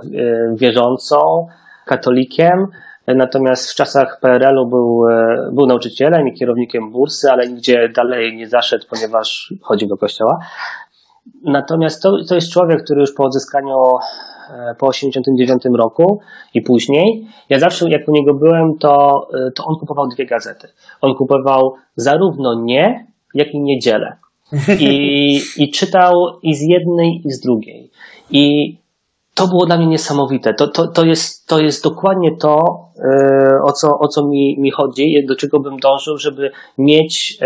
wierzącą, katolikiem, natomiast w czasach PRL-u był, e, był nauczycielem i kierownikiem bursy, ale nigdzie dalej nie zaszedł, ponieważ chodzi do kościoła. Natomiast to, to jest człowiek, który już po odzyskaniu po 89 roku i później. Ja zawsze jak u niego byłem, to, e, to on kupował dwie gazety. On kupował zarówno nie, jak i niedzielę. I, I czytał i z jednej, i z drugiej. I to było dla mnie niesamowite. To, to, to, jest, to jest dokładnie to, e, o co, o co mi, mi chodzi, do czego bym dążył, żeby mieć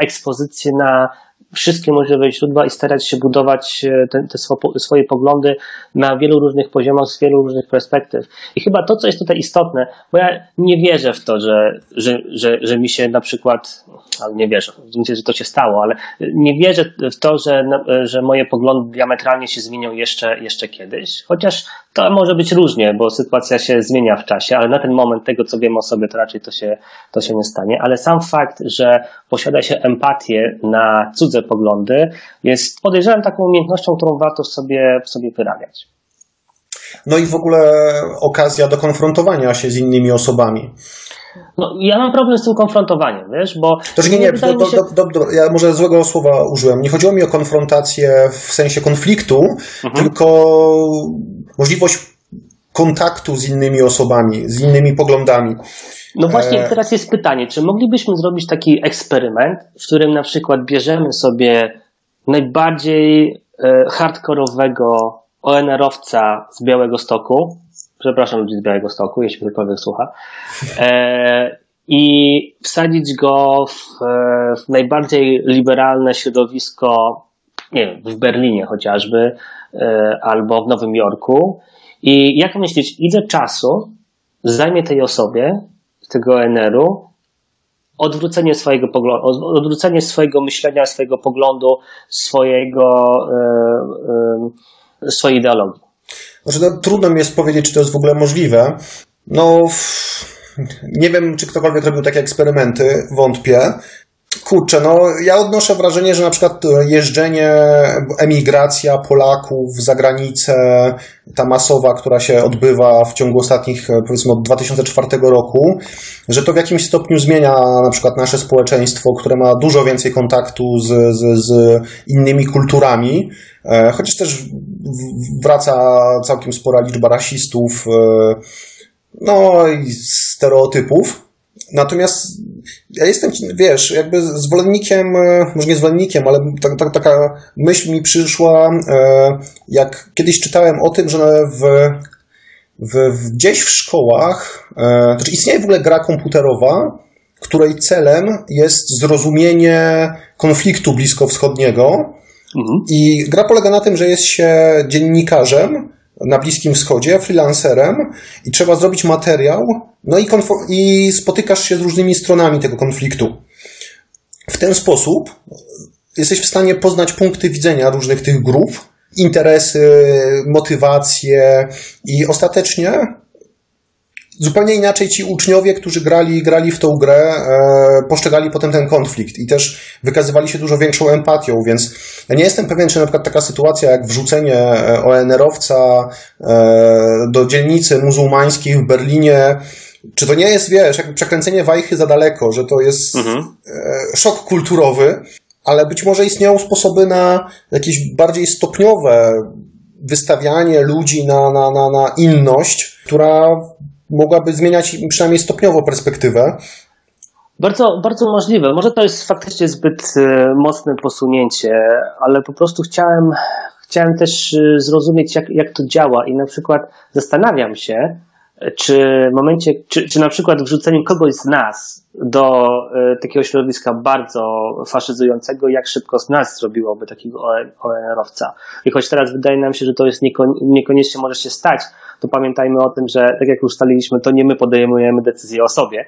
ekspozycję na wszystkie możliwe źródła i starać się budować e, te, te swoje poglądy na wielu różnych poziomach, z wielu różnych perspektyw. I chyba to, co jest tutaj istotne, bo ja nie wierzę w to, że, że, że, że mi się na przykład, ale nie wierzę, że to się stało, ale nie wierzę w to, że, że moje poglądy diametralnie się zmienią jeszcze, jeszcze kiedyś, chociaż to może być różnie, bo sytuacja się zmienia w czasie, ale na ten moment tego, co wiem o sobie, to raczej to się, to się nie stanie. Ale sam fakt, że posiada się empatię na cudze poglądy, jest podejrzewam taką umiejętnością, którą warto sobie, sobie wyrabiać. No i w ogóle okazja do konfrontowania się z innymi osobami. No, ja mam problem z tym konfrontowaniem, wiesz, bo... To, że nie, nie, do, do, do, do, ja może złego słowa użyłem. Nie chodziło mi o konfrontację w sensie konfliktu, mhm. tylko możliwość kontaktu z innymi osobami, z innymi poglądami. No właśnie, e, teraz jest pytanie, czy moglibyśmy zrobić taki eksperyment, w którym na przykład bierzemy sobie najbardziej e, hardkorowego ONR-owca z Białego Stoku, przepraszam ludzi z Białego Stoku, jeśli ktokolwiek słucha, e, i wsadzić go w, w najbardziej liberalne środowisko, nie wiem, w Berlinie chociażby, albo w Nowym Jorku. I jak myślisz, ile czasu zajmie tej osobie, tego ONR-u, odwrócenie swojego poglądu, odwrócenie swojego myślenia, swojego poglądu, swojego, e, e, swojej ideologii. Znaczy, no, trudno mi jest powiedzieć, czy to jest w ogóle możliwe. No, nie wiem, czy ktokolwiek robił takie eksperymenty, wątpię. Kurczę, no ja odnoszę wrażenie, że na przykład jeżdżenie, emigracja Polaków za granicę, ta masowa, która się odbywa w ciągu ostatnich, powiedzmy od 2004 roku, że to w jakimś stopniu zmienia na przykład nasze społeczeństwo, które ma dużo więcej kontaktu z, z, z innymi kulturami, e, chociaż też wraca całkiem spora liczba rasistów, e, no i stereotypów. Natomiast ja jestem, wiesz, jakby zwolennikiem, e, może nie zwolennikiem, ale ta, ta, taka myśl mi przyszła, e, jak kiedyś czytałem o tym, że w, w, gdzieś w szkołach, e, znaczy istnieje w ogóle gra komputerowa, której celem jest zrozumienie konfliktu bliskowschodniego. Mhm. I gra polega na tym, że jest się dziennikarzem, na Bliskim Wschodzie, freelancerem i trzeba zrobić materiał, no i, i spotykasz się z różnymi stronami tego konfliktu. W ten sposób jesteś w stanie poznać punkty widzenia różnych tych grup, interesy, motywacje i ostatecznie zupełnie inaczej ci uczniowie, którzy grali, grali w tą grę, e, postrzegali potem ten konflikt i też wykazywali się dużo większą empatią, więc ja nie jestem pewien, czy na przykład taka sytuacja jak wrzucenie e, ONR-owca e, do dzielnicy muzułmańskiej w Berlinie czy to nie jest, wiesz, jakby przekręcenie wajchy za daleko, że to jest mhm. E, szok kulturowy, ale być może istnieją sposoby na jakieś bardziej stopniowe wystawianie ludzi na, na, na, na inność, która mogłaby zmieniać przynajmniej stopniowo perspektywę. Bardzo, bardzo możliwe. Może to jest faktycznie zbyt e, mocne posunięcie, ale po prostu chciałem, chciałem też e, zrozumieć, jak, jak to działa i na przykład zastanawiam się, czy w momencie, czy, czy na przykład wrzuceniem kogoś z nas do y, takiego środowiska bardzo faszyzującego, jak szybko z nas zrobiłoby takiego ONR-owca. I choć teraz wydaje nam się, że to jest niekon, niekoniecznie może się stać, to pamiętajmy o tym, że tak jak ustaliliśmy, to nie my podejmujemy decyzję o sobie,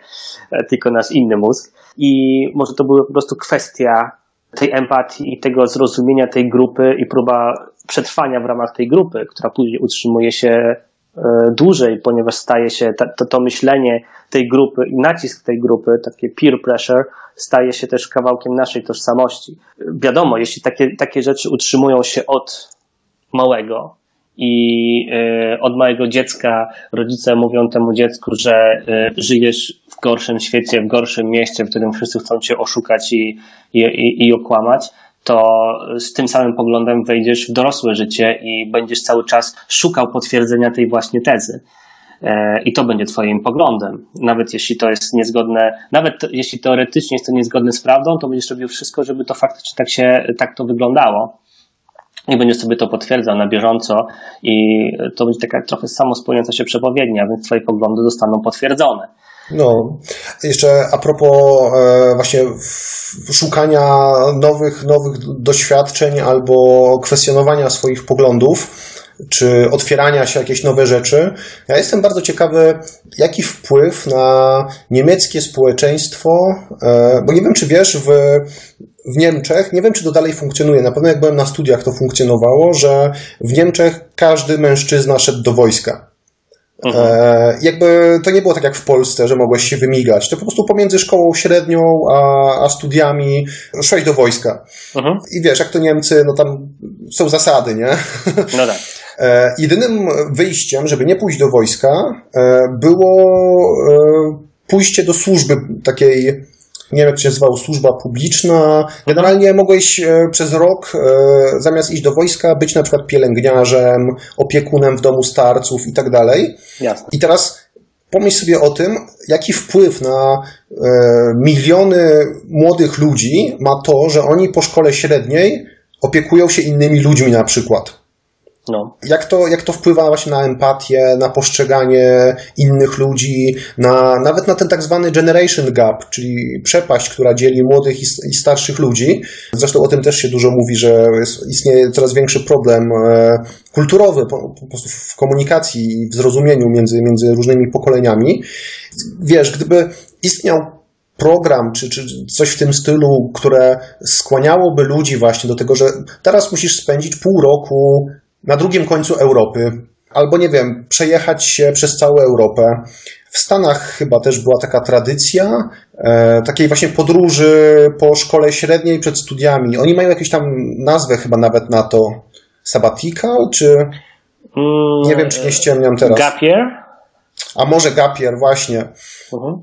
e, tylko nasz inny mózg. I może to była po prostu kwestia tej empatii i tego zrozumienia tej grupy i próba przetrwania w ramach tej grupy, która później utrzymuje się E, dłużej, ponieważ staje się to, to myślenie tej grupy i nacisk tej grupy, takie peer pressure, staje się też kawałkiem naszej tożsamości. Wiadomo, jeśli takie, takie rzeczy utrzymują się od małego i y, od małego dziecka rodzice mówią temu dziecku, że y, żyjesz w gorszym świecie, w gorszym mieście, w którym wszyscy chcą cię oszukać i, i, i, i okłamać, to z tym samym poglądem wejdziesz w dorosłe życie i będziesz cały czas szukał potwierdzenia tej właśnie tezy. E, I to będzie Twoim poglądem. Nawet jeśli to jest niezgodne, nawet jeśli teoretycznie jest to niezgodne z prawdą, to będziesz robił wszystko, żeby to faktycznie tak się, tak to wyglądało. I będziesz sobie to potwierdzał na bieżąco, i to będzie taka trochę samo spełniająca się przepowiednia, więc Twoje poglądy zostaną potwierdzone. No, jeszcze a propos e, właśnie szukania nowych, nowych doświadczeń albo kwestionowania swoich poglądów, czy otwierania się jakieś nowe rzeczy. Ja jestem bardzo ciekawy, jaki wpływ na niemieckie społeczeństwo, e, bo nie wiem, czy wiesz, w, w Niemczech, nie wiem, czy to dalej funkcjonuje, na pewno jak byłem na studiach, to funkcjonowało, że w Niemczech każdy mężczyzna szedł do wojska. Mhm. E, jakby to nie było tak jak w Polsce, że mogłeś się wymigać. To po prostu pomiędzy szkołą średnią a, a studiami szłeś do wojska. Mhm. I wiesz, jak to Niemcy, no tam są zasady, nie? No tak. E, jedynym wyjściem, żeby nie pójść do wojska, e, było e, pójście do służby takiej nie wiem jak to się nazywało, służba publiczna. Generalnie mogłeś e, przez rok, e, zamiast iść do wojska, być na przykład pielęgniarzem, opiekunem w domu starców i tak dalej. Jasne. I teraz pomyśl sobie o tym, jaki wpływ na e, miliony młodych ludzi ma to, że oni po szkole średniej opiekują się innymi ludźmi na przykład. No. Jak, to, jak to wpływa właśnie na empatię, na postrzeganie innych ludzi, na, nawet na ten tak zwany generation gap, czyli przepaść, która dzieli młodych i, starszych ludzi. Zresztą o tym też się dużo mówi, że istnieje coraz większy problem e, kulturowy po, po prostu w komunikacji i w zrozumieniu między, między różnymi pokoleniami. Wiesz, gdyby istniał program, czy, czy coś w tym stylu, które skłaniałoby ludzi właśnie do tego, że teraz musisz spędzić pół roku na drugim końcu Europy, albo nie wiem, przejechać się przez całą Europę, w Stanach chyba też była taka tradycja e, takiej właśnie podróży po szkole średniej przed studiami. Oni mają jakąś tam nazwę chyba nawet na to. Sabbatical, czy... Nie wiem, czy nie ściemniam teraz. Gapier? A może Gapier, właśnie. Uh-huh.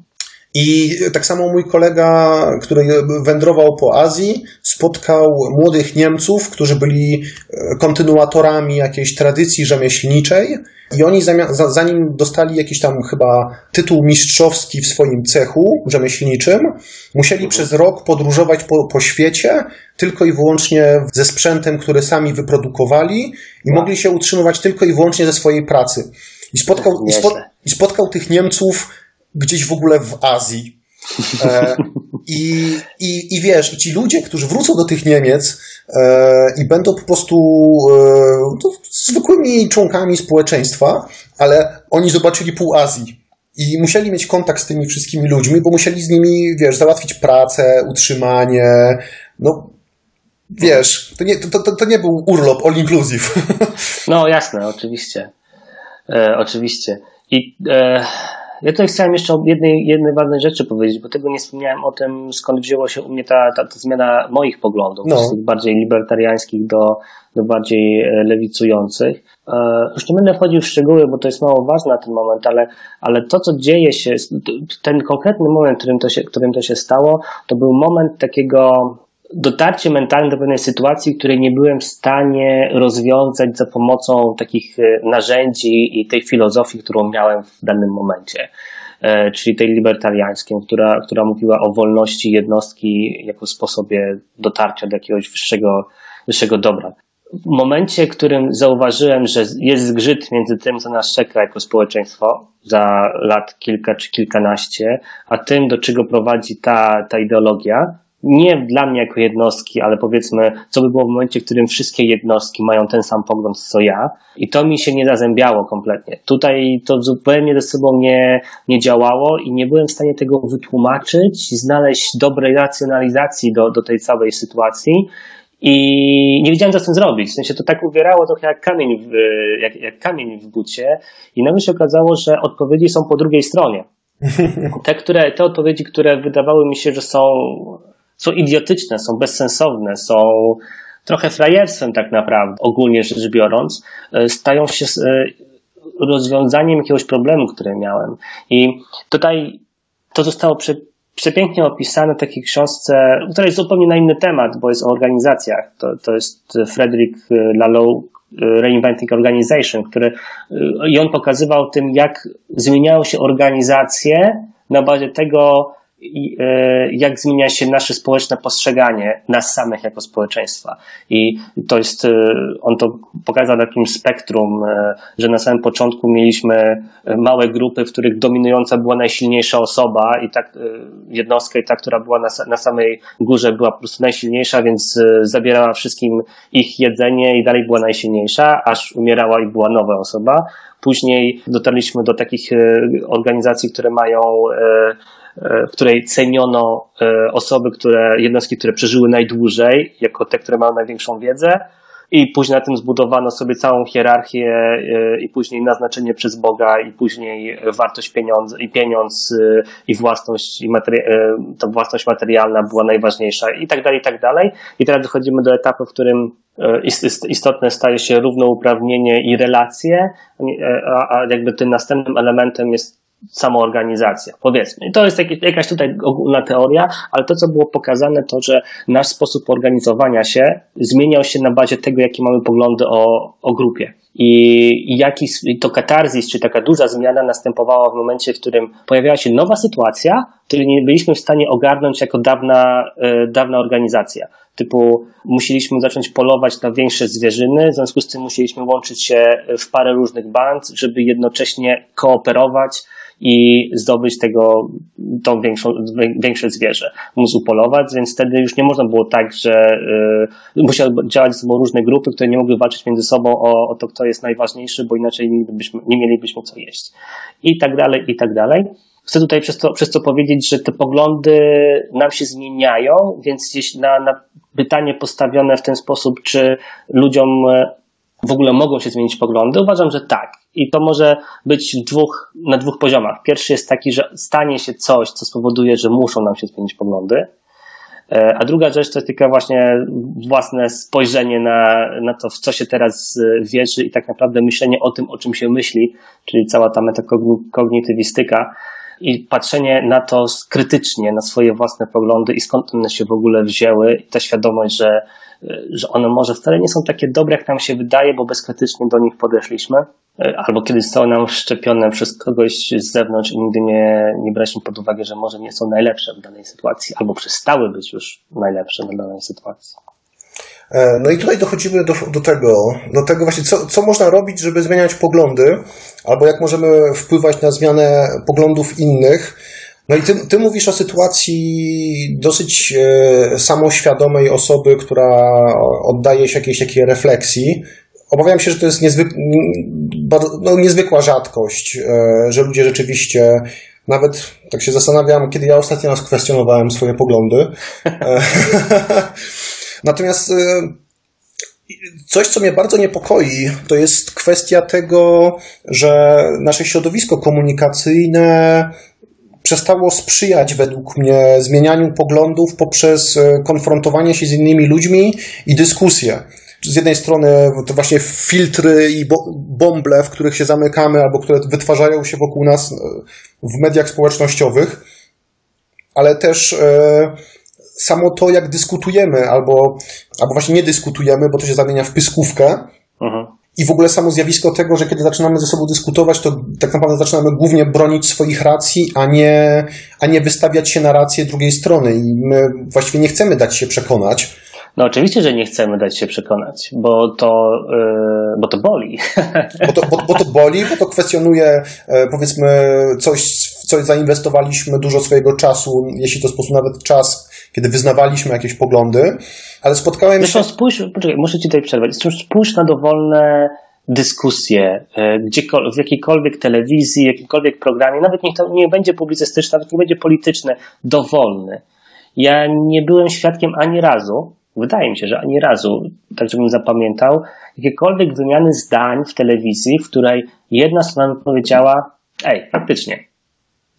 I tak samo mój kolega, który wędrował po Azji, spotkał młodych Niemców, którzy byli e, kontynuatorami jakiejś tradycji rzemieślniczej. I oni zanim dostali jakiś tam chyba tytuł mistrzowski w swoim cechu rzemieślniczym, musieli przez rok podróżować po, po świecie tylko i wyłącznie ze sprzętem, który sami wyprodukowali i mogli się utrzymywać tylko i wyłącznie ze swojej pracy. I spotkał, i, spo, i spotkał tych Niemców gdzieś w ogóle w Azji. E, i, i, I wiesz, ci ludzie, którzy wrócą do tych Niemiec e, i będą po prostu e, zwykłymi członkami społeczeństwa, ale oni zobaczyli pół Azji. I musieli mieć kontakt z tymi wszystkimi ludźmi, bo musieli z nimi, wiesz, załatwić pracę, utrzymanie. No, wiesz, to nie, to, to, to nie był urlop all inclusive. No, jasne, oczywiście. E, oczywiście. I e, ja tutaj chciałem jeszcze o jednej, jednej ważnej rzeczy powiedzieć, bo tego nie wspomniałem o tym, skąd wzięła się u mnie ta, ta, ta zmiana moich poglądów, no. z tych bardziej libertariańskich do, do bardziej e, lewicujących. E, już nie będę wchodził w szczegóły, bo to jest mało ważne na ten moment, ale, ale to, co dzieje się, ten konkretny moment, którym to się, którym to się stało, to był moment takiego dotarcie mentalne do pewnej sytuacji, której nie byłem w stanie rozwiązać za pomocą takich e, narzędzi i tej filozofii, którą miałem w danym momencie. E, czyli tej libertariańskiej, która, która mówiła o wolności jednostki jako sposobie dotarcia do jakiegoś wyższego, wyższego dobra. W momencie, w którym zauważyłem, że jest zgrzyt między tym, co nas czeka jako społeczeństwo za lat kilka czy kilkanaście, a tym, do czego prowadzi ta, ta ideologia, nie dla mnie jako jednostki, ale powiedzmy, co by było w momencie, w którym wszystkie jednostki mają ten sam pogląd co ja i to mi się nie zazębiało kompletnie. Tutaj to zupełnie ze sobą nie, nie działało i nie byłem w stanie tego wytłumaczyć, znaleźć dobrej racjonalizacji do, do tej całej sytuacji i nie wiedziałem, co z tym zrobić. W sensie to tak uwierało trochę jak kamień w, jak, jak kamień w bucie i nagle się okazało, że odpowiedzi są po drugiej stronie. Te, które, te odpowiedzi, które wydawały mi się, że są są idiotyczne, są bezsensowne, są trochę frajerstwem tak naprawdę, ogólnie rzecz biorąc, e, stają się e, rozwiązaniem jakiegoś problemu, który miałem. I tutaj to zostało prze, przepięknie opisane w takiej książce, która jest zupełnie na inny temat, bo jest o organizacjach. To, to jest Frederick Laloux, Reinventing Organization, który i on pokazywał tym, jak zmieniają się organizacje na bazie tego, E, jak zmienia się nasze społeczne postrzeganie nas samych jako społeczeństwa. I to jest, e, on to pokazał takim spektrum, e, że na samym początku mieliśmy małe grupy, w których dominująca była najsilniejsza osoba i tak jednostka i ta, która była na, na samej górze była po prostu najsilniejsza, więc zabierała wszystkim ich jedzenie i dalej była najsilniejsza, aż umierała i była nowa osoba. Później dotarliśmy do takich organizacji, które mają w której ceniono e, osoby, które, jednostki, które przeżyły najdłużej, jako te, które mają największą wiedzę, i później na tym zbudowano sobie całą hierarchię e, i później naznaczenie przez Boga i później wartość pieniądza i pieniądz e, i własność i materi- ta własność materialna była najważniejsza i tak dalej, i tak dalej. I teraz dochodzimy do etapu, w którym istotne staje się równouprawnienie i relacje, a jakby tym następnym elementem jest samoorganizacja, powiedzmy. I to jest jakaś tutaj ogólna teoria, ale to, co było pokazane, to, że nasz sposób organizowania się zmieniał się na bazie tego, jakie mamy poglądy o, o grupie. I jaki to katarzis, czy taka duża zmiana następowała w momencie, w którym pojawiała się nowa sytuacja, której nie byliśmy w stanie ogarnąć jako dawna, e, dawna organizacja. Typu musieliśmy zacząć polować na większe zwierzyny, w związku z tym musieliśmy łączyć się w parę różnych band, żeby jednocześnie kooperować i zdobyć tego, tą większą, większe zwierzę. Móc upolować, więc wtedy już nie można było tak, że y, musiały działać ze sobą różne grupy, które nie mogły walczyć między sobą o, o to, kto jest najważniejszy, bo inaczej nie, byśmy, nie mielibyśmy co jeść. I tak dalej, i tak dalej. Chcę tutaj przez to, przez to powiedzieć, że te poglądy nam się zmieniają, więc jeśli na, na pytanie postawione w ten sposób, czy ludziom w ogóle mogą się zmienić poglądy? Uważam, że tak. I to może być dwóch, na dwóch poziomach. Pierwszy jest taki, że stanie się coś, co spowoduje, że muszą nam się zmienić poglądy. E, a druga rzecz to jest tylko właśnie własne spojrzenie na, na to, w co się teraz e, wierzy i tak naprawdę myślenie o tym, o czym się myśli, czyli cała ta metakognitywistyka i patrzenie na to krytycznie, na swoje własne poglądy i skąd one się w ogóle wzięły i ta świadomość, że, że one może wcale nie są takie dobre, jak nam się wydaje, bo bezkrytycznie do nich podeszliśmy. E, albo kiedy zostały nam wszczepione przez kogoś z zewnątrz i nigdy nie, nie braliśmy pod uwagę, że może nie są najlepsze w danej sytuacji, albo przestały być już najlepsze w danej sytuacji. E, no i tutaj dochodzimy do, do tego, do tego właśnie, co, co można robić, żeby zmieniać poglądy, albo jak możemy wpływać na zmianę poglądów innych. No i ty, ty mówisz o sytuacji dosyć e, samoświadomej osoby, która oddaje się jakiejś takiej refleksji. Obawiam się, że to jest niezwyk, no, niezwykła rzadkość, e, że ludzie rzeczywiście nawet tak się zastanawiam, kiedy ja ostatnio raz kwestionowałem swoje poglądy. E, natomiast e, coś, co mnie bardzo niepokoi, to jest kwestia tego, że nasze środowisko komunikacyjne przestało sprzyjać według mnie zmienianiu poglądów poprzez konfrontowanie się z innymi ludźmi i dyskusję z jednej strony to właśnie filtry i bąble, w których się zamykamy, albo które wytwarzają się wokół nas e, w mediach społecznościowych, ale też e, samo to, jak dyskutujemy, albo, albo właśnie nie dyskutujemy, bo to się zamienia w pyskówkę. Mhm. I w ogóle samo zjawisko tego, że kiedy zaczynamy ze sobą dyskutować, to tak naprawdę zaczynamy głównie bronić swoich racji, a nie, a nie wystawiać się na rację drugiej strony. I my właściwie nie chcemy dać się przekonać. No oczywiście, że nie chcemy dać się przekonać, bo to, yy, bo to boli. Bo to, bo, bo to boli, bo to kwestionuje yy, powiedzmy coś, w coś zainwestowaliśmy dużo swojego czasu, jeśli to sposób nawet czas, kiedy wyznawaliśmy jakieś poglądy, ale spotkałem Zresztą się... spójrz, poczekaj, muszę ci tutaj przerwać. Spójrz na dowolne dyskusje, e, gdziekolwiek, w jakiejkolwiek telewizji, jakimkolwiek programie, nawet niech to nie będzie publicystyczne, nawet nie będzie polityczne, dowolny. Ja nie byłem świadkiem ani razu, wydaje mi się, że ani razu, tak żebym zapamiętał, jakiekolwiek wymiany zdań w telewizji, w której jedna strona powiedziała, ej, faktycznie,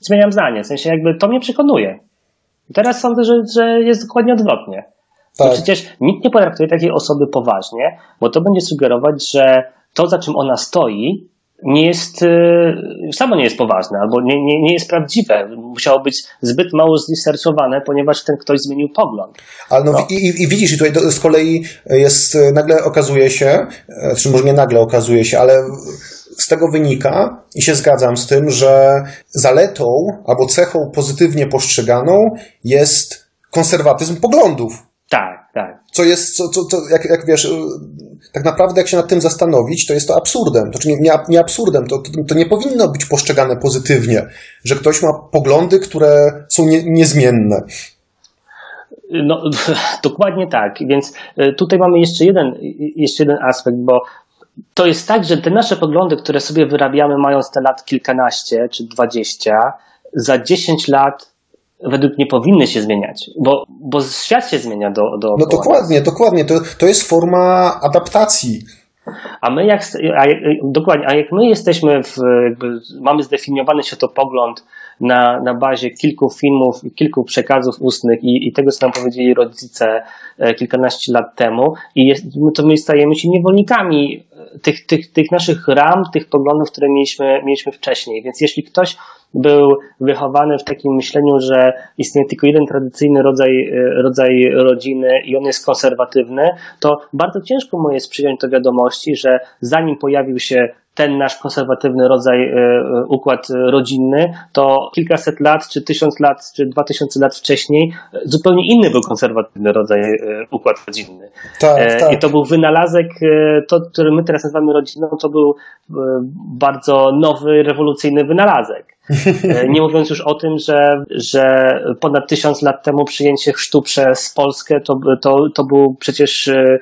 zmieniam zdanie, w sensie jakby to mnie przekonuje. Teraz sądzę, że, że jest dokładnie odwrotnie. Tak. przecież nikt nie potraktuje takiej osoby poważnie, bo to będzie sugerować, że to, za czym ona stoi, nie jest, y, samo nie jest poważne, albo nie, nie, nie jest prawdziwe. Musiało być zbyt mało zresearchowane, ponieważ ten ktoś zmienił pogląd. Ale no, no. I, i, widzisz, i tutaj z kolei jest, nagle okazuje się, e, czy może nie nagle okazuje się, ale z tego wynika i się zgadzam z tym, że zaletą albo cechą pozytywnie postrzeganą jest konserwatyzm poglądów. Tak, tak. Co jest, co, co, co jak, jak wiesz, tak naprawdę jak się nad tym zastanowić, to jest to absurdem. To, czy nie, nie, absurdem, to, to, nie powinno być postrzegane pozytywnie, że ktoś ma poglądy, które są nie, niezmienne. No, dokładnie tak. Więc e, tutaj mamy jeszcze jeden, jeszcze jeden aspekt, bo to jest tak, że te nasze poglądy, które sobie wyrabiamy, mając te lat kilkanaście czy dwadzieścia, za dziesięć lat według mnie powinny się zmieniać, bo, bo świat się zmienia do. do no dokładnie, dokładnie. To, to jest forma adaptacji. A my jak, a, dokładnie, a jak my jesteśmy w, jakby, mamy zdefiniowany światopogląd na, na bazie kilku filmów, kilku przekazów ustnych i, i tego, co nam powiedzieli rodzice e, kilkanaście lat temu, i jest, to my stajemy się niewolnikami tych, tych, tych naszych ram, tych poglądów, które mieliśmy, mieliśmy wcześniej. Więc jeśli ktoś był wychowany w takim myśleniu, że istnieje tylko jeden tradycyjny rodzaj, e, rodzaj rodziny i on jest konserwatywny, to bardzo ciężko mu jest przyjąć do wiadomości, że zanim pojawił się ten nasz konserwatywny rodzaj, e, e, układ rodzinny, to kilkaset lat, czy tysiąc lat, czy dwa tysiące lat wcześniej zupełnie inny był konserwatywny rodzaj układ rodzinny. Tak, tak. I to był wynalazek, to, który my teraz nazywamy rodziną, to był bardzo nowy, rewolucyjny wynalazek. E, nie mówiąc już o tym, że, że ponad tysiąc lat temu przyjęcie chrztu przez Polskę to, to, to był przecież e,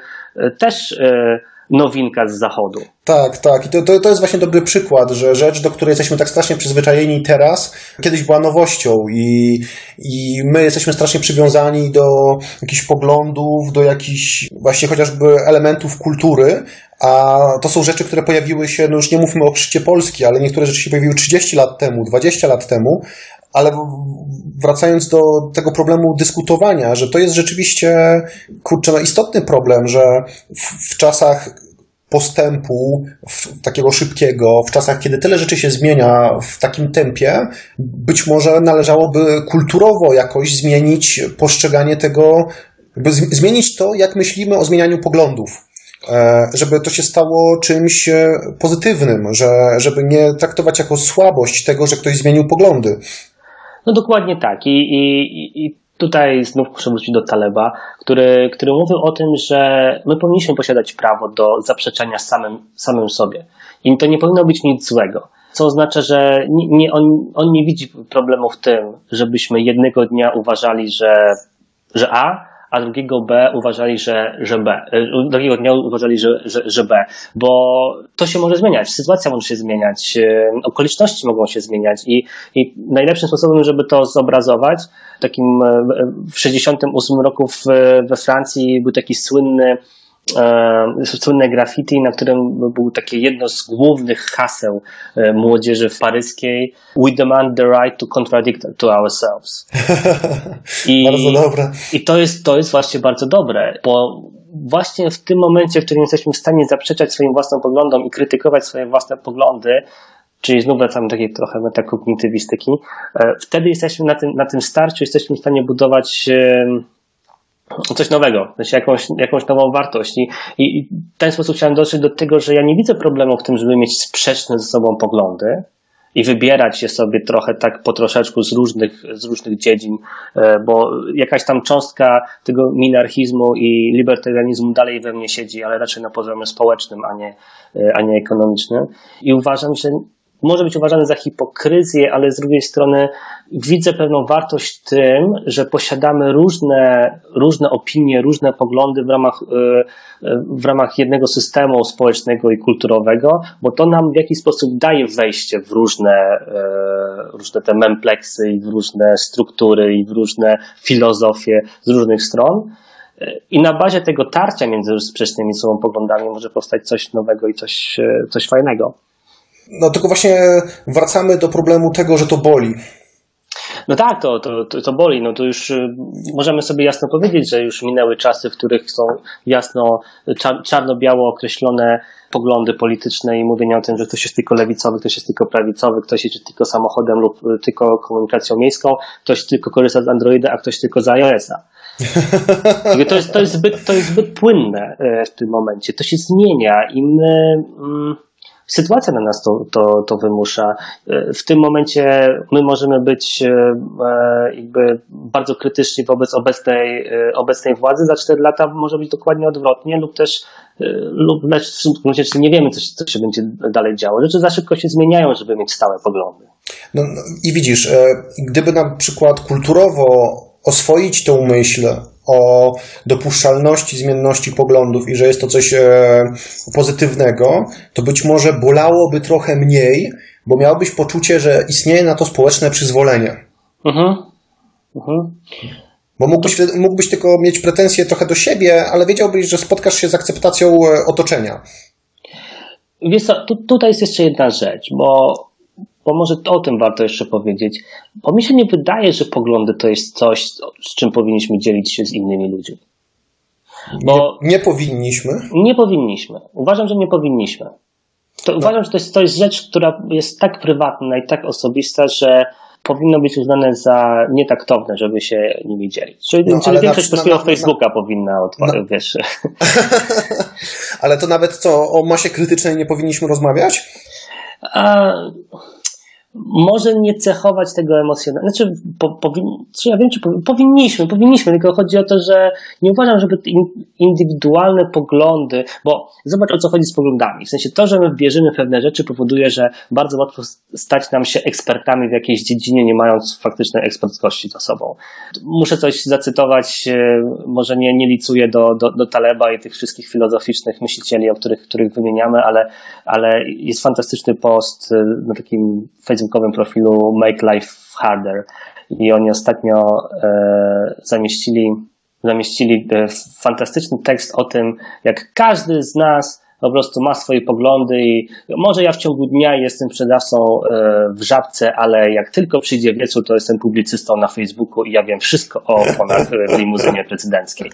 też e, nowinka z zachodu. Tak, tak. I to, to, to jest właśnie dobry przykład, że rzecz, do której jesteśmy tak strasznie przyzwyczajeni teraz, kiedyś była nowością i, i my jesteśmy strasznie przywiązani do jakichś poglądów, do jakichś właśnie chociażby elementów kultury, a to są rzeczy, które pojawiły się, no już nie mówmy o chrzcie Polski, ale niektóre rzeczy się pojawiły 30 lat temu, 20 lat temu, ale wracając do tego problemu dyskutowania, że to jest rzeczywiście, kurczę, no istotny problem, że w, w czasach postępu takiego szybkiego, w czasach, kiedy tyle rzeczy się zmienia w takim tempie, być może należałoby kulturowo jakoś zmienić postrzeganie tego, zmienić to, jak myślimy o zmienianiu poglądów. E, żeby to się stało czymś e, pozytywnym, że, żeby nie traktować jako słabość tego, że ktoś zmienił poglądy. No dokładnie tak. I, i, i tutaj znów muszę wrócić do Taleba, który, który mówił o tym, że my powinniśmy posiadać prawo do zaprzeczenia samym, samym sobie. I to nie powinno być nic złego. Co oznacza, że nie, on, on nie widzi problemu w tym, żebyśmy jednego dnia uważali, że, że A a drugiego B uważali, że, że B. E, drugiego dnia uważali, że, że, że B, bo to się może zmieniać, sytuacja może się zmieniać, e, okoliczności mogą się zmieniać i, i najlepszym sposobem, żeby to zobrazować, takim e, w 68 roku w, we Francji był taki słynny słynne graffiti, na którym było takie jedno z głównych haseł e, młodzieży paryskiej We demand the right to contradict to ourselves. I, bardzo dobre. I to jest, to jest właśnie bardzo dobre, bo właśnie w tym momencie, w którym jesteśmy w stanie zaprzeczać swoim własnym poglądom i krytykować swoje własne poglądy, czyli znów wracamy do takiej trochę metakognitywistyki, e, wtedy jesteśmy na tym, na tym starciu, jesteśmy w stanie budować coś nowego, jakąś, jakąś nową wartość. I, I w ten sposób chciałem dotrzeć do tego, że ja nie widzę problemu w tym, żeby mieć sprzeczne ze sobą poglądy i wybierać je sobie trochę tak po troszeczku z różnych, z różnych dziedzin, e, bo jakaś tam cząstka tego minarchizmu i libertarianizmu dalej we mnie siedzi, ale raczej na poziomie społecznym, a nie, e, a nie ekonomicznym. I uważam, że może być uważany za hipokryzję, ale z drugiej strony widzę pewną wartość w tym, że posiadamy różne, różne opinie, różne poglądy w ramach, e, e, w ramach jednego systemu społecznego i kulturowego, bo to nam w jakiś sposób daje wejście w różne, e, różne te mempleksy i w różne struktury i w różne filozofie z różnych stron. I na bazie tego tarcia między sprzecznymi sobą poglądami może powstać coś nowego i coś, coś fajnego. No tylko właśnie wracamy do problemu tego, że to boli. No tak, to, to, to, to boli. No to już y, możemy sobie jasno powiedzieć, że już minęły czasy, w których są jasno, czarno-biało określone poglądy polityczne i mówienie o tym, że ktoś jest tylko lewicowy, ktoś jest tylko prawicowy, ktoś jest tylko samochodem lub y, tylko komunikacją miejską, ktoś tylko korzysta z Androida, a ktoś tylko z iOS-a. To jest, to, jest zbyt, to jest zbyt płynne y, w tym momencie. To się zmienia i my. Mm, sytuacja na nas to, to, to wymusza. E, w tym momencie my możemy być e, e, jakby bardzo krytyczni wobec obecnej, obecnej władzy, za 4 lata może być dokładnie odwrotnie lub też lub lecz w nie wiemy, co, co się będzie dalej działo. Rzeczy za szybko się zmieniają, żeby mieć stałe poglądy. No, no I widzisz, gdyby na przykład kulturowo oswoić tą myśl, o dopuszczalności zmienności poglądów i że jest to coś e, pozytywnego, to być może bolałoby trochę mniej, bo miałbyś poczucie, że istnieje na to społeczne przyzwolenie. Mhm. Mhm. Bo mógłbyś, mógłbyś tylko mieć pretensje trochę do siebie, ale wiedziałbyś, że spotkasz się z akceptacją e, otoczenia. Wiesz co, tu, tutaj jest jeszcze jedna rzecz, bo bo może o tym warto jeszcze powiedzieć, bo mi się nie wydaje, że poglądy to jest coś, z czym powinniśmy dzielić się z innymi ludźmi. Bo nie, nie powinniśmy? Nie powinniśmy. Uważam, że nie powinniśmy. To no. Uważam, że to jest, to jest rzecz, która jest tak prywatna i tak osobista, że powinno być uznane za nietaktowne, żeby się nimi dzielić. Czyli, no, czyli większość polskiego Facebooka na, powinna otworzyć, wiesz. ale to nawet co, o masie krytycznej nie powinniśmy rozmawiać? A, może nie cechować tego emocjonalnie. Znaczy, po, powin, czy ja wiem, czy powinniśmy, powinniśmy, tylko chodzi o to, że nie uważam, żeby indywidualne poglądy, bo zobacz o co chodzi z poglądami. W sensie to, że my wierzymy w pewne rzeczy powoduje, że bardzo łatwo stać nam się ekspertami w jakiejś dziedzinie, nie mając faktycznej eksperckości za sobą. Muszę coś zacytować, e, może nie, nie licuję do, do, do Taleba i tych wszystkich filozoficznych myślicieli, o których, których wymieniamy, ale, ale jest fantastyczny post e, na takim Facebooku facebookowym profilu Make Life Harder. I oni ostatnio e, zamieścili, zamieścili e, fantastyczny tekst o tym, jak każdy z nas po prostu ma swoje poglądy i może ja w ciągu dnia jestem sprzedawcą e, w żabce, ale jak tylko przyjdzie wieczór, to jestem publicystą na Facebooku i ja wiem wszystko o oponach w limuzynie prezydenckiej.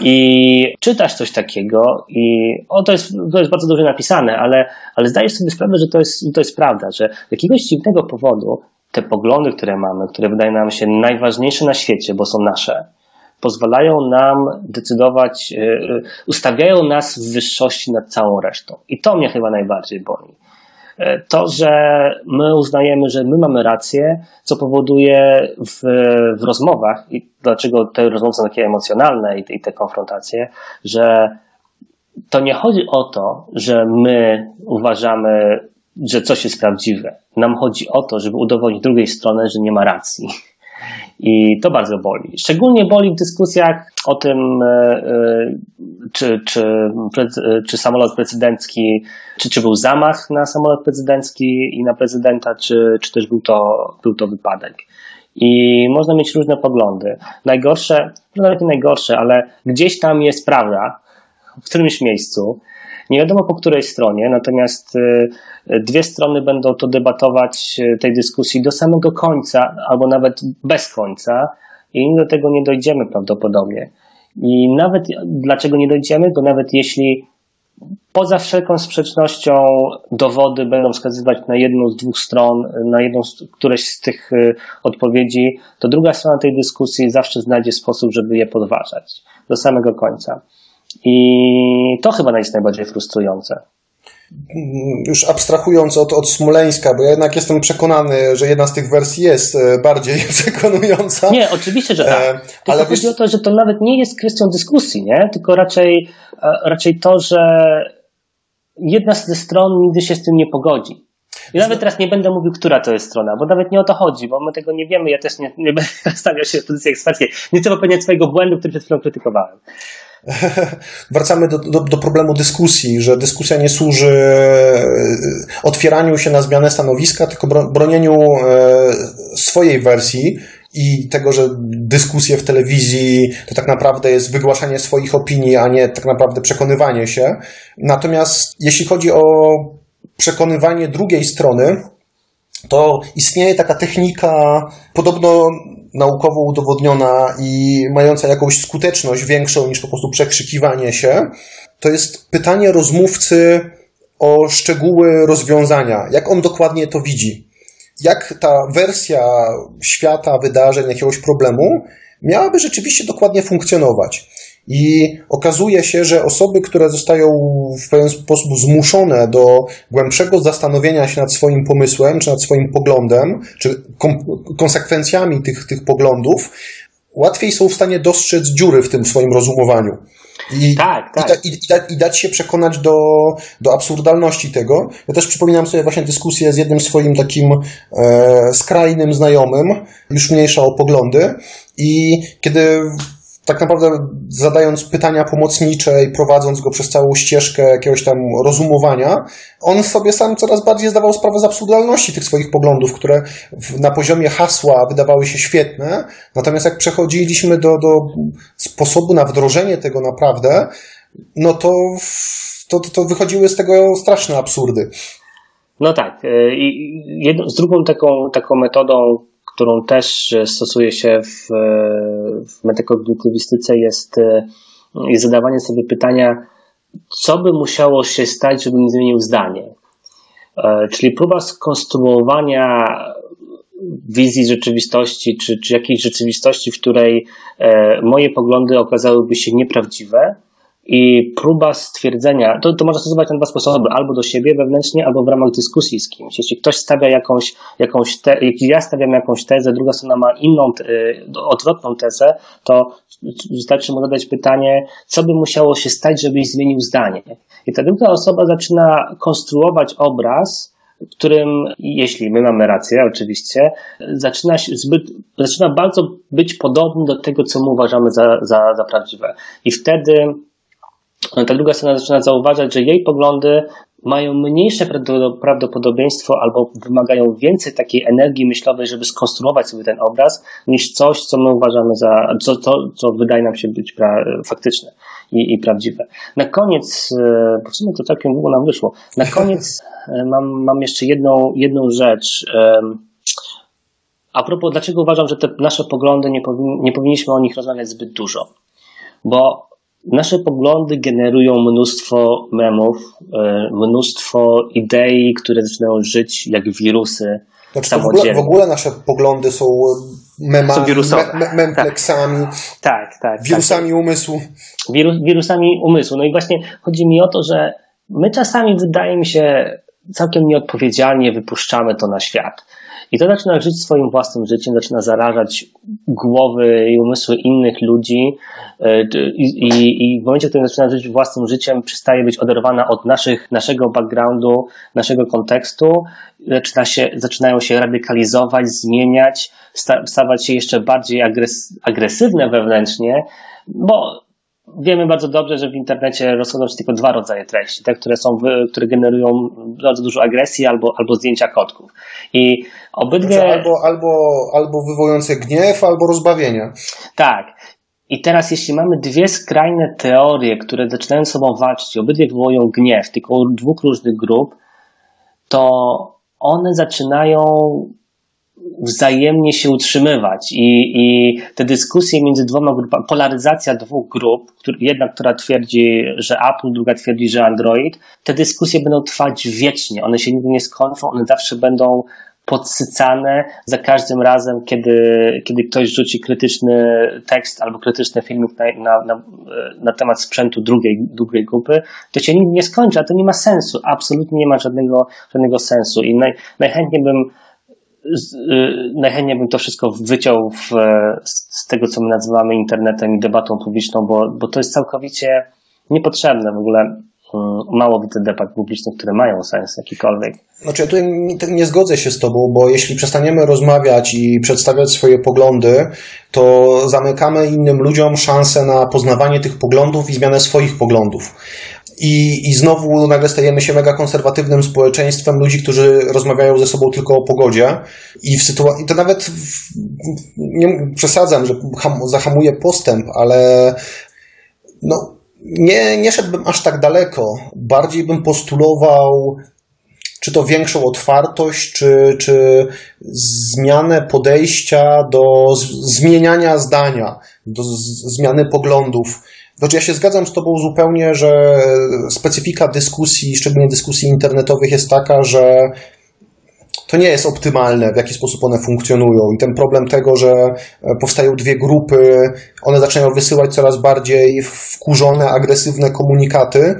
I czytasz coś takiego i o, to, jest, to jest bardzo dobrze napisane, ale, ale zdajesz sobie sprawę, że to jest, to jest prawda, że z jakiegoś dziwnego powodu te poglądy, które mamy, które wydają nam się najważniejsze na świecie, bo są nasze, pozwalają nam decydować, e, e, ustawiają nas w wyższości nad całą resztą. I to mnie chyba najbardziej boli. E, to, że my uznajemy, że my mamy rację, co powoduje w, w rozmowach, i dlaczego te rozmowy są takie emocjonalne i te, i te konfrontacje, że to nie chodzi o to, że my uważamy, że coś jest prawdziwe. Nam chodzi o to, żeby udowodnić drugiej stronie, że nie ma racji. I to bardzo boli. Szczególnie boli w dyskusjach o tym, e, e, czy, czy, czy samolot prezydencki, czy, czy był zamach na samolot prezydencki i na prezydenta, czy, czy też był to, był to wypadek. I można mieć różne poglądy. Najgorsze, nawet nie najgorsze, ale gdzieś tam jest prawda, w którymś miejscu, nie wiadomo po której stronie, natomiast y, dwie strony będą to debatować y, tej dyskusji do samego końca, albo nawet bez końca, i do tego nie dojdziemy prawdopodobnie. I nawet dlaczego nie dojdziemy? Bo nawet jeśli poza wszelką sprzecznością dowody będą wskazywać na jedną z dwóch stron, na jedną z któreś z tych y, odpowiedzi, to druga strona tej dyskusji zawsze znajdzie sposób, żeby je podważać do samego końca. I to chyba jest najbardziej frustrujące. Już abstrahując od, od Smoleńska, bo ja jednak jestem przekonany, że jedna z tych wersji jest e, bardziej przekonująca. Nie, oczywiście, że tak. E, Tylko ale chodzi wiesz... o to, że to nawet nie jest kwestią dyskusji, nie? tylko raczej, e, raczej to, że jedna z stron nigdy się z tym nie pogodzi. I nawet teraz nie będę mówił, która to jest strona, bo nawet nie o to chodzi, bo my tego nie wiemy. Ja też nie, nie będę stawiał się w pozycji eksperckiej. Nie chcę popełniać swojego błędu, który przed chwilą krytykowałem. Wracamy do, do, do, problemu dyskusji, że dyskusja nie służy e, otwieraniu się na zmianę stanowiska, tylko bronieniu e, swojej wersji i tego, że dyskusje w telewizji to tak naprawdę jest wygłaszanie swoich opinii, a nie tak naprawdę przekonywanie się. Natomiast jeśli chodzi o przekonywanie drugiej strony, to istnieje taka technika, podobno naukowo udowodniona i mająca jakąś skuteczność większą niż po prostu przekrzykiwanie się, to jest pytanie rozmówcy o szczegóły rozwiązania, jak on dokładnie to widzi. Jak ta wersja świata, wydarzeń, jakiegoś problemu miałaby rzeczywiście dokładnie funkcjonować. I okazuje się, że osoby, które zostają w pewien sposób zmuszone do głębszego zastanowienia się nad swoim pomysłem, czy nad swoim poglądem, czy konsekwencjami tych, tych poglądów, łatwiej są w stanie dostrzec dziury w tym swoim rozumowaniu. I, tak, tak. I, i, i, dać się przekonać do, do absurdalności tego. Ja też przypominam sobie właśnie dyskusję z jednym swoim takim e, skrajnym znajomym, już mniejsza o poglądy. I kiedy tak naprawdę zadając pytania pomocnicze i prowadząc go przez całą ścieżkę jakiegoś tam rozumowania, on sobie sam coraz bardziej zdawał sprawę z absurdalności tych swoich poglądów, które na poziomie hasła wydawały się świetne, natomiast jak przechodziliśmy do, do sposobu na wdrożenie tego naprawdę, no to, to, to wychodziły z tego straszne absurdy. No tak. Y, I jedną, z drugą taką, taką metodą, którą też stosuje się w, w metakognitywistyce jest, jest zadawanie sobie pytania, co by musiało się stać, żebym zmienił zdanie. E, czyli próba skonstruowania wizji rzeczywistości, czy, czy jakiejś rzeczywistości, w której e, moje poglądy okazałyby się nieprawdziwe, i próba stwierdzenia, to, to można stosować na dwa sposoby, albo do siebie wewnętrznie, albo w ramach dyskusji z kimś. Jeśli ktoś stawia jakąś, jakąś te, jeśli ja stawiam jakąś tezę, druga strona ma inną, y, odwrotną tezę, to wystarczy mu zadać pytanie, co by musiało się stać, żebyś zmienił zdanie. I ta druga osoba zaczyna konstruować obraz, w którym, jeśli my mamy rację, oczywiście, zaczyna, zbyt, zaczyna bardzo być podobny do tego, co my uważamy za, za, za prawdziwe. I wtedy ta druga strona zaczyna zauważać, że jej poglądy mają mniejsze prawdopodobieństwo albo wymagają więcej takiej energii myślowej, żeby skonstruować sobie ten obraz, niż coś, co my uważamy za, co, to, co wydaje nam się być pra, faktyczne i, i prawdziwe. Na koniec, e, bo w sumie to całkiem długo nam wyszło, na koniec e, mam, mam jeszcze jedną, jedną rzecz. A propos, dlaczego uważam, że te nasze poglądy nie, powin, nie powinniśmy o nich rozmawiać zbyt dużo? Bo Nasze poglądy generują mnóstwo memów, e, mnóstwo idei, które zaczynają żyć jak wirusy. Znaczy, w, ogóle, w ogóle nasze poglądy są memami, są me, me, mempleksami, tak. tak, tak, wirusami tak. umysłu. Wirus, wirusami umysłu. No i właśnie chodzi mi o to, że my czasami, wydaje mi się, całkiem nieodpowiedzialnie wypuszczamy to na świat. I to zaczyna żyć swoim własnym życiem, zaczyna zarażać głowy i umysły innych ludzi. E, i, i, i w momencie, w którym zaczyna żyć własnym życiem, przestaje być oderwana od naszych, naszego backgroundu, naszego kontekstu, zaczyna się, zaczynają się radykalizować, zmieniać, stawać się jeszcze bardziej agres, agresywne wewnętrznie, bo wiemy bardzo dobrze, że w internecie rozchodzą się tylko dwa rodzaje treści, te, które są, które generują bardzo dużo agresji albo, albo zdjęcia kotków. I obydwie... Albo, albo, albo wywołujące gniew, albo rozbawienie. Tak. I teraz, jeśli mamy dwie skrajne teorie, które zaczynają sobą walczyć, obydwie wywołują gniew, tylko dwóch różnych grup, to one zaczynają wzajemnie się utrzymywać. I, i te dyskusje między dwoma grupami, polaryzacja dwóch grup, jedna, która twierdzi, że Apple, druga twierdzi, że Android, te dyskusje będą trwać wiecznie, one się nigdy nie skończą, one zawsze będą podsycane za każdym razem, kiedy, kiedy ktoś rzuci krytyczny tekst albo krytyczny filmik na, na, na, na, temat sprzętu drugiej, drugiej grupy, to się nigdy nie skończy, a to nie ma sensu, absolutnie nie ma żadnego, żadnego sensu. I naj, najchętniej bym Y, najchętniej bym to wszystko wyciął w, z tego, co my nazywamy internetem i debatą publiczną, bo, bo to jest całkowicie niepotrzebne w ogóle. Mało widzę debat publicznych, które mają sens jakikolwiek. Znaczy, ja tutaj nie, zgodzę się z Tobą, bo jeśli przestaniemy rozmawiać i przedstawiać swoje poglądy, to zamykamy innym ludziom szansę na poznawanie tych poglądów i zmianę swoich poglądów. I, I znowu nagle stajemy się mega konserwatywnym społeczeństwem ludzi, którzy rozmawiają ze sobą tylko o pogodzie. I w sytuacji, to nawet w, nie przesadzam, że ham, zahamuję postęp, ale no, nie, nie szedłbym aż tak daleko. Bardziej bym postulował czy to większą otwartość, czy, czy zmianę podejścia do zmieniania zdania, do zmiany poglądów. Znaczy, ja się zgadzam z Tobą zupełnie, że specyfika dyskusji, szczególnie dyskusji internetowych, jest taka, że to nie jest optymalne, w jaki sposób one funkcjonują. I ten problem tego, że powstają dwie grupy, one zaczynają wysyłać coraz bardziej wkurzone, agresywne komunikaty.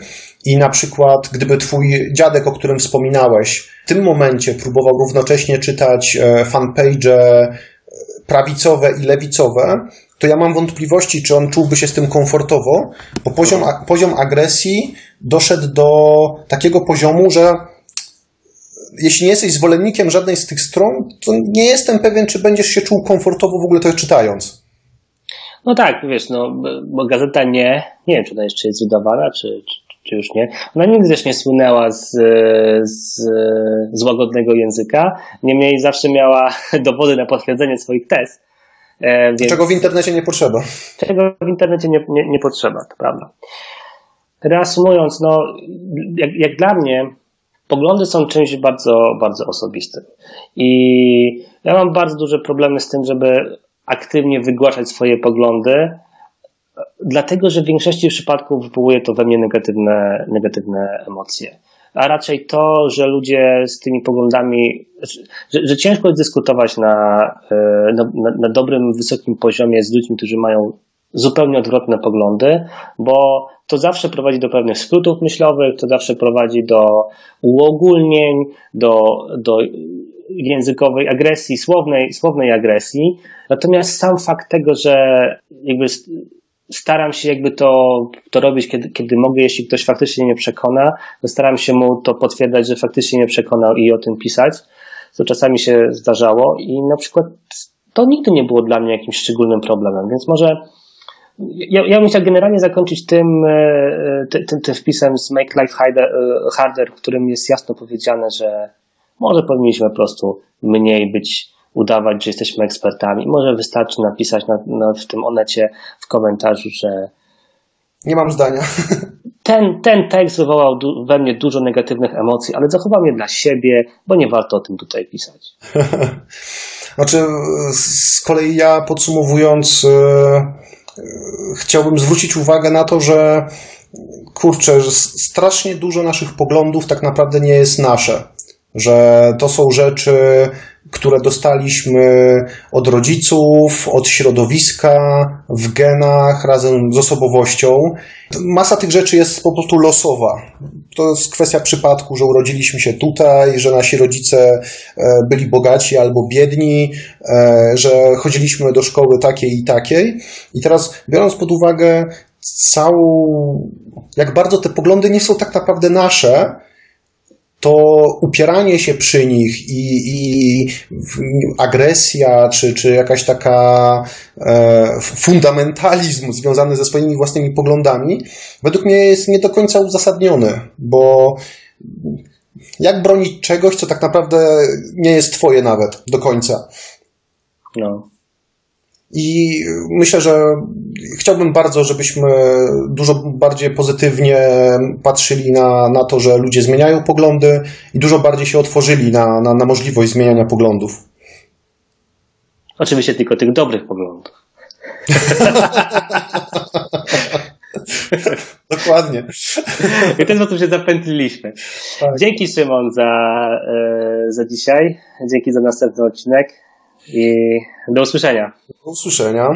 I na przykład, gdyby twój dziadek, o którym wspominałeś, w tym momencie próbował równocześnie czytać e, fanpage prawicowe i lewicowe, to ja mam wątpliwości, czy on czułby się z tym komfortowo, bo poziom, poziom agresji doszedł do takiego poziomu, że jeśli nie jesteś zwolennikiem żadnej z tych stron, to nie jestem pewien, czy będziesz się czuł komfortowo w ogóle to czytając. No tak, wiesz, no, bo gazeta nie, nie wiem, czy ona jeszcze jest wydawana, czy, czy, czy już nie. Ona nigdy też nie słynęła z, z, z łagodnego języka, niemniej zawsze miała dowody na potwierdzenie swoich tez. E, więc, czego w internecie nie potrzeba. Czego w internecie nie, nie, nie potrzeba, to prawda. Reasumując, no, jak, jak dla mnie, poglądy są czymś bardzo, bardzo osobistym. I ja mam bardzo duże problemy z tym, żeby aktywnie wygłaszać swoje poglądy, dlatego że w większości przypadków wywołuje to we mnie negatywne, negatywne emocje a raczej to, że ludzie z tymi poglądami, że, że ciężko jest dyskutować na, e, na, na, dobrym, wysokim poziomie z ludźmi, którzy mają zupełnie odwrotne poglądy, bo to zawsze prowadzi do pewnych skrótów myślowych, to zawsze prowadzi do uogólnień, do, do językowej agresji, słownej, słownej agresji. Natomiast sam fakt tego, że jakby staram się jakby to, to robić, kiedy, kiedy mogę, jeśli ktoś faktycznie nie przekona, to staram się mu to potwierdzać, że faktycznie nie przekonał i o tym pisać, co czasami się zdarzało i na przykład to nigdy nie było dla mnie jakimś szczególnym problemem, więc może ja, ja bym chciał generalnie zakończyć tym, e, tym, tym, tym wpisem z Make Life Harder, e, Harder, w którym jest jasno powiedziane, że może powinniśmy po prostu mniej być, udawać, że jesteśmy ekspertami. Może wystarczy napisać na, na, w tym onecie w komentarzu, że. Nie mam zdania. Ten, ten tekst wywołał du- we mnie dużo negatywnych emocji, ale zachowam je dla siebie, bo nie warto o tym tutaj pisać. znaczy, z kolei ja podsumowując, yy, chciałbym zwrócić uwagę na to, że kurczę, że strasznie dużo naszych poglądów tak naprawdę nie jest nasze że to są rzeczy, które dostaliśmy od rodziców, od środowiska, w genach, razem z osobowością. Masa tych rzeczy jest po prostu losowa. To jest kwestia przypadku, że urodziliśmy się tutaj, że nasi rodzice e, byli bogaci albo biedni, e, że chodziliśmy do szkoły takiej i takiej. I teraz, biorąc pod uwagę całą, jak bardzo te poglądy nie są tak naprawdę nasze, to upieranie się przy nich i, i agresja, czy, czy jakaś taka e, fundamentalizm związany ze swoimi własnymi poglądami, według mnie jest nie do końca uzasadniony, bo jak bronić czegoś, co tak naprawdę nie jest twoje nawet do końca? No. I myślę, że chciałbym bardzo, żebyśmy dużo bardziej pozytywnie patrzyli na, na to, że ludzie zmieniają poglądy i dużo bardziej się otworzyli na, na, na możliwość zmieniania poglądów. Oczywiście tylko tych dobrych poglądów. Dokładnie. I w ten sposób się zapętliliśmy. Tak. Dzięki Szymon za, e, za dzisiaj. Dzięki za następny odcinek i do usłyszenia. Do usłyszenia.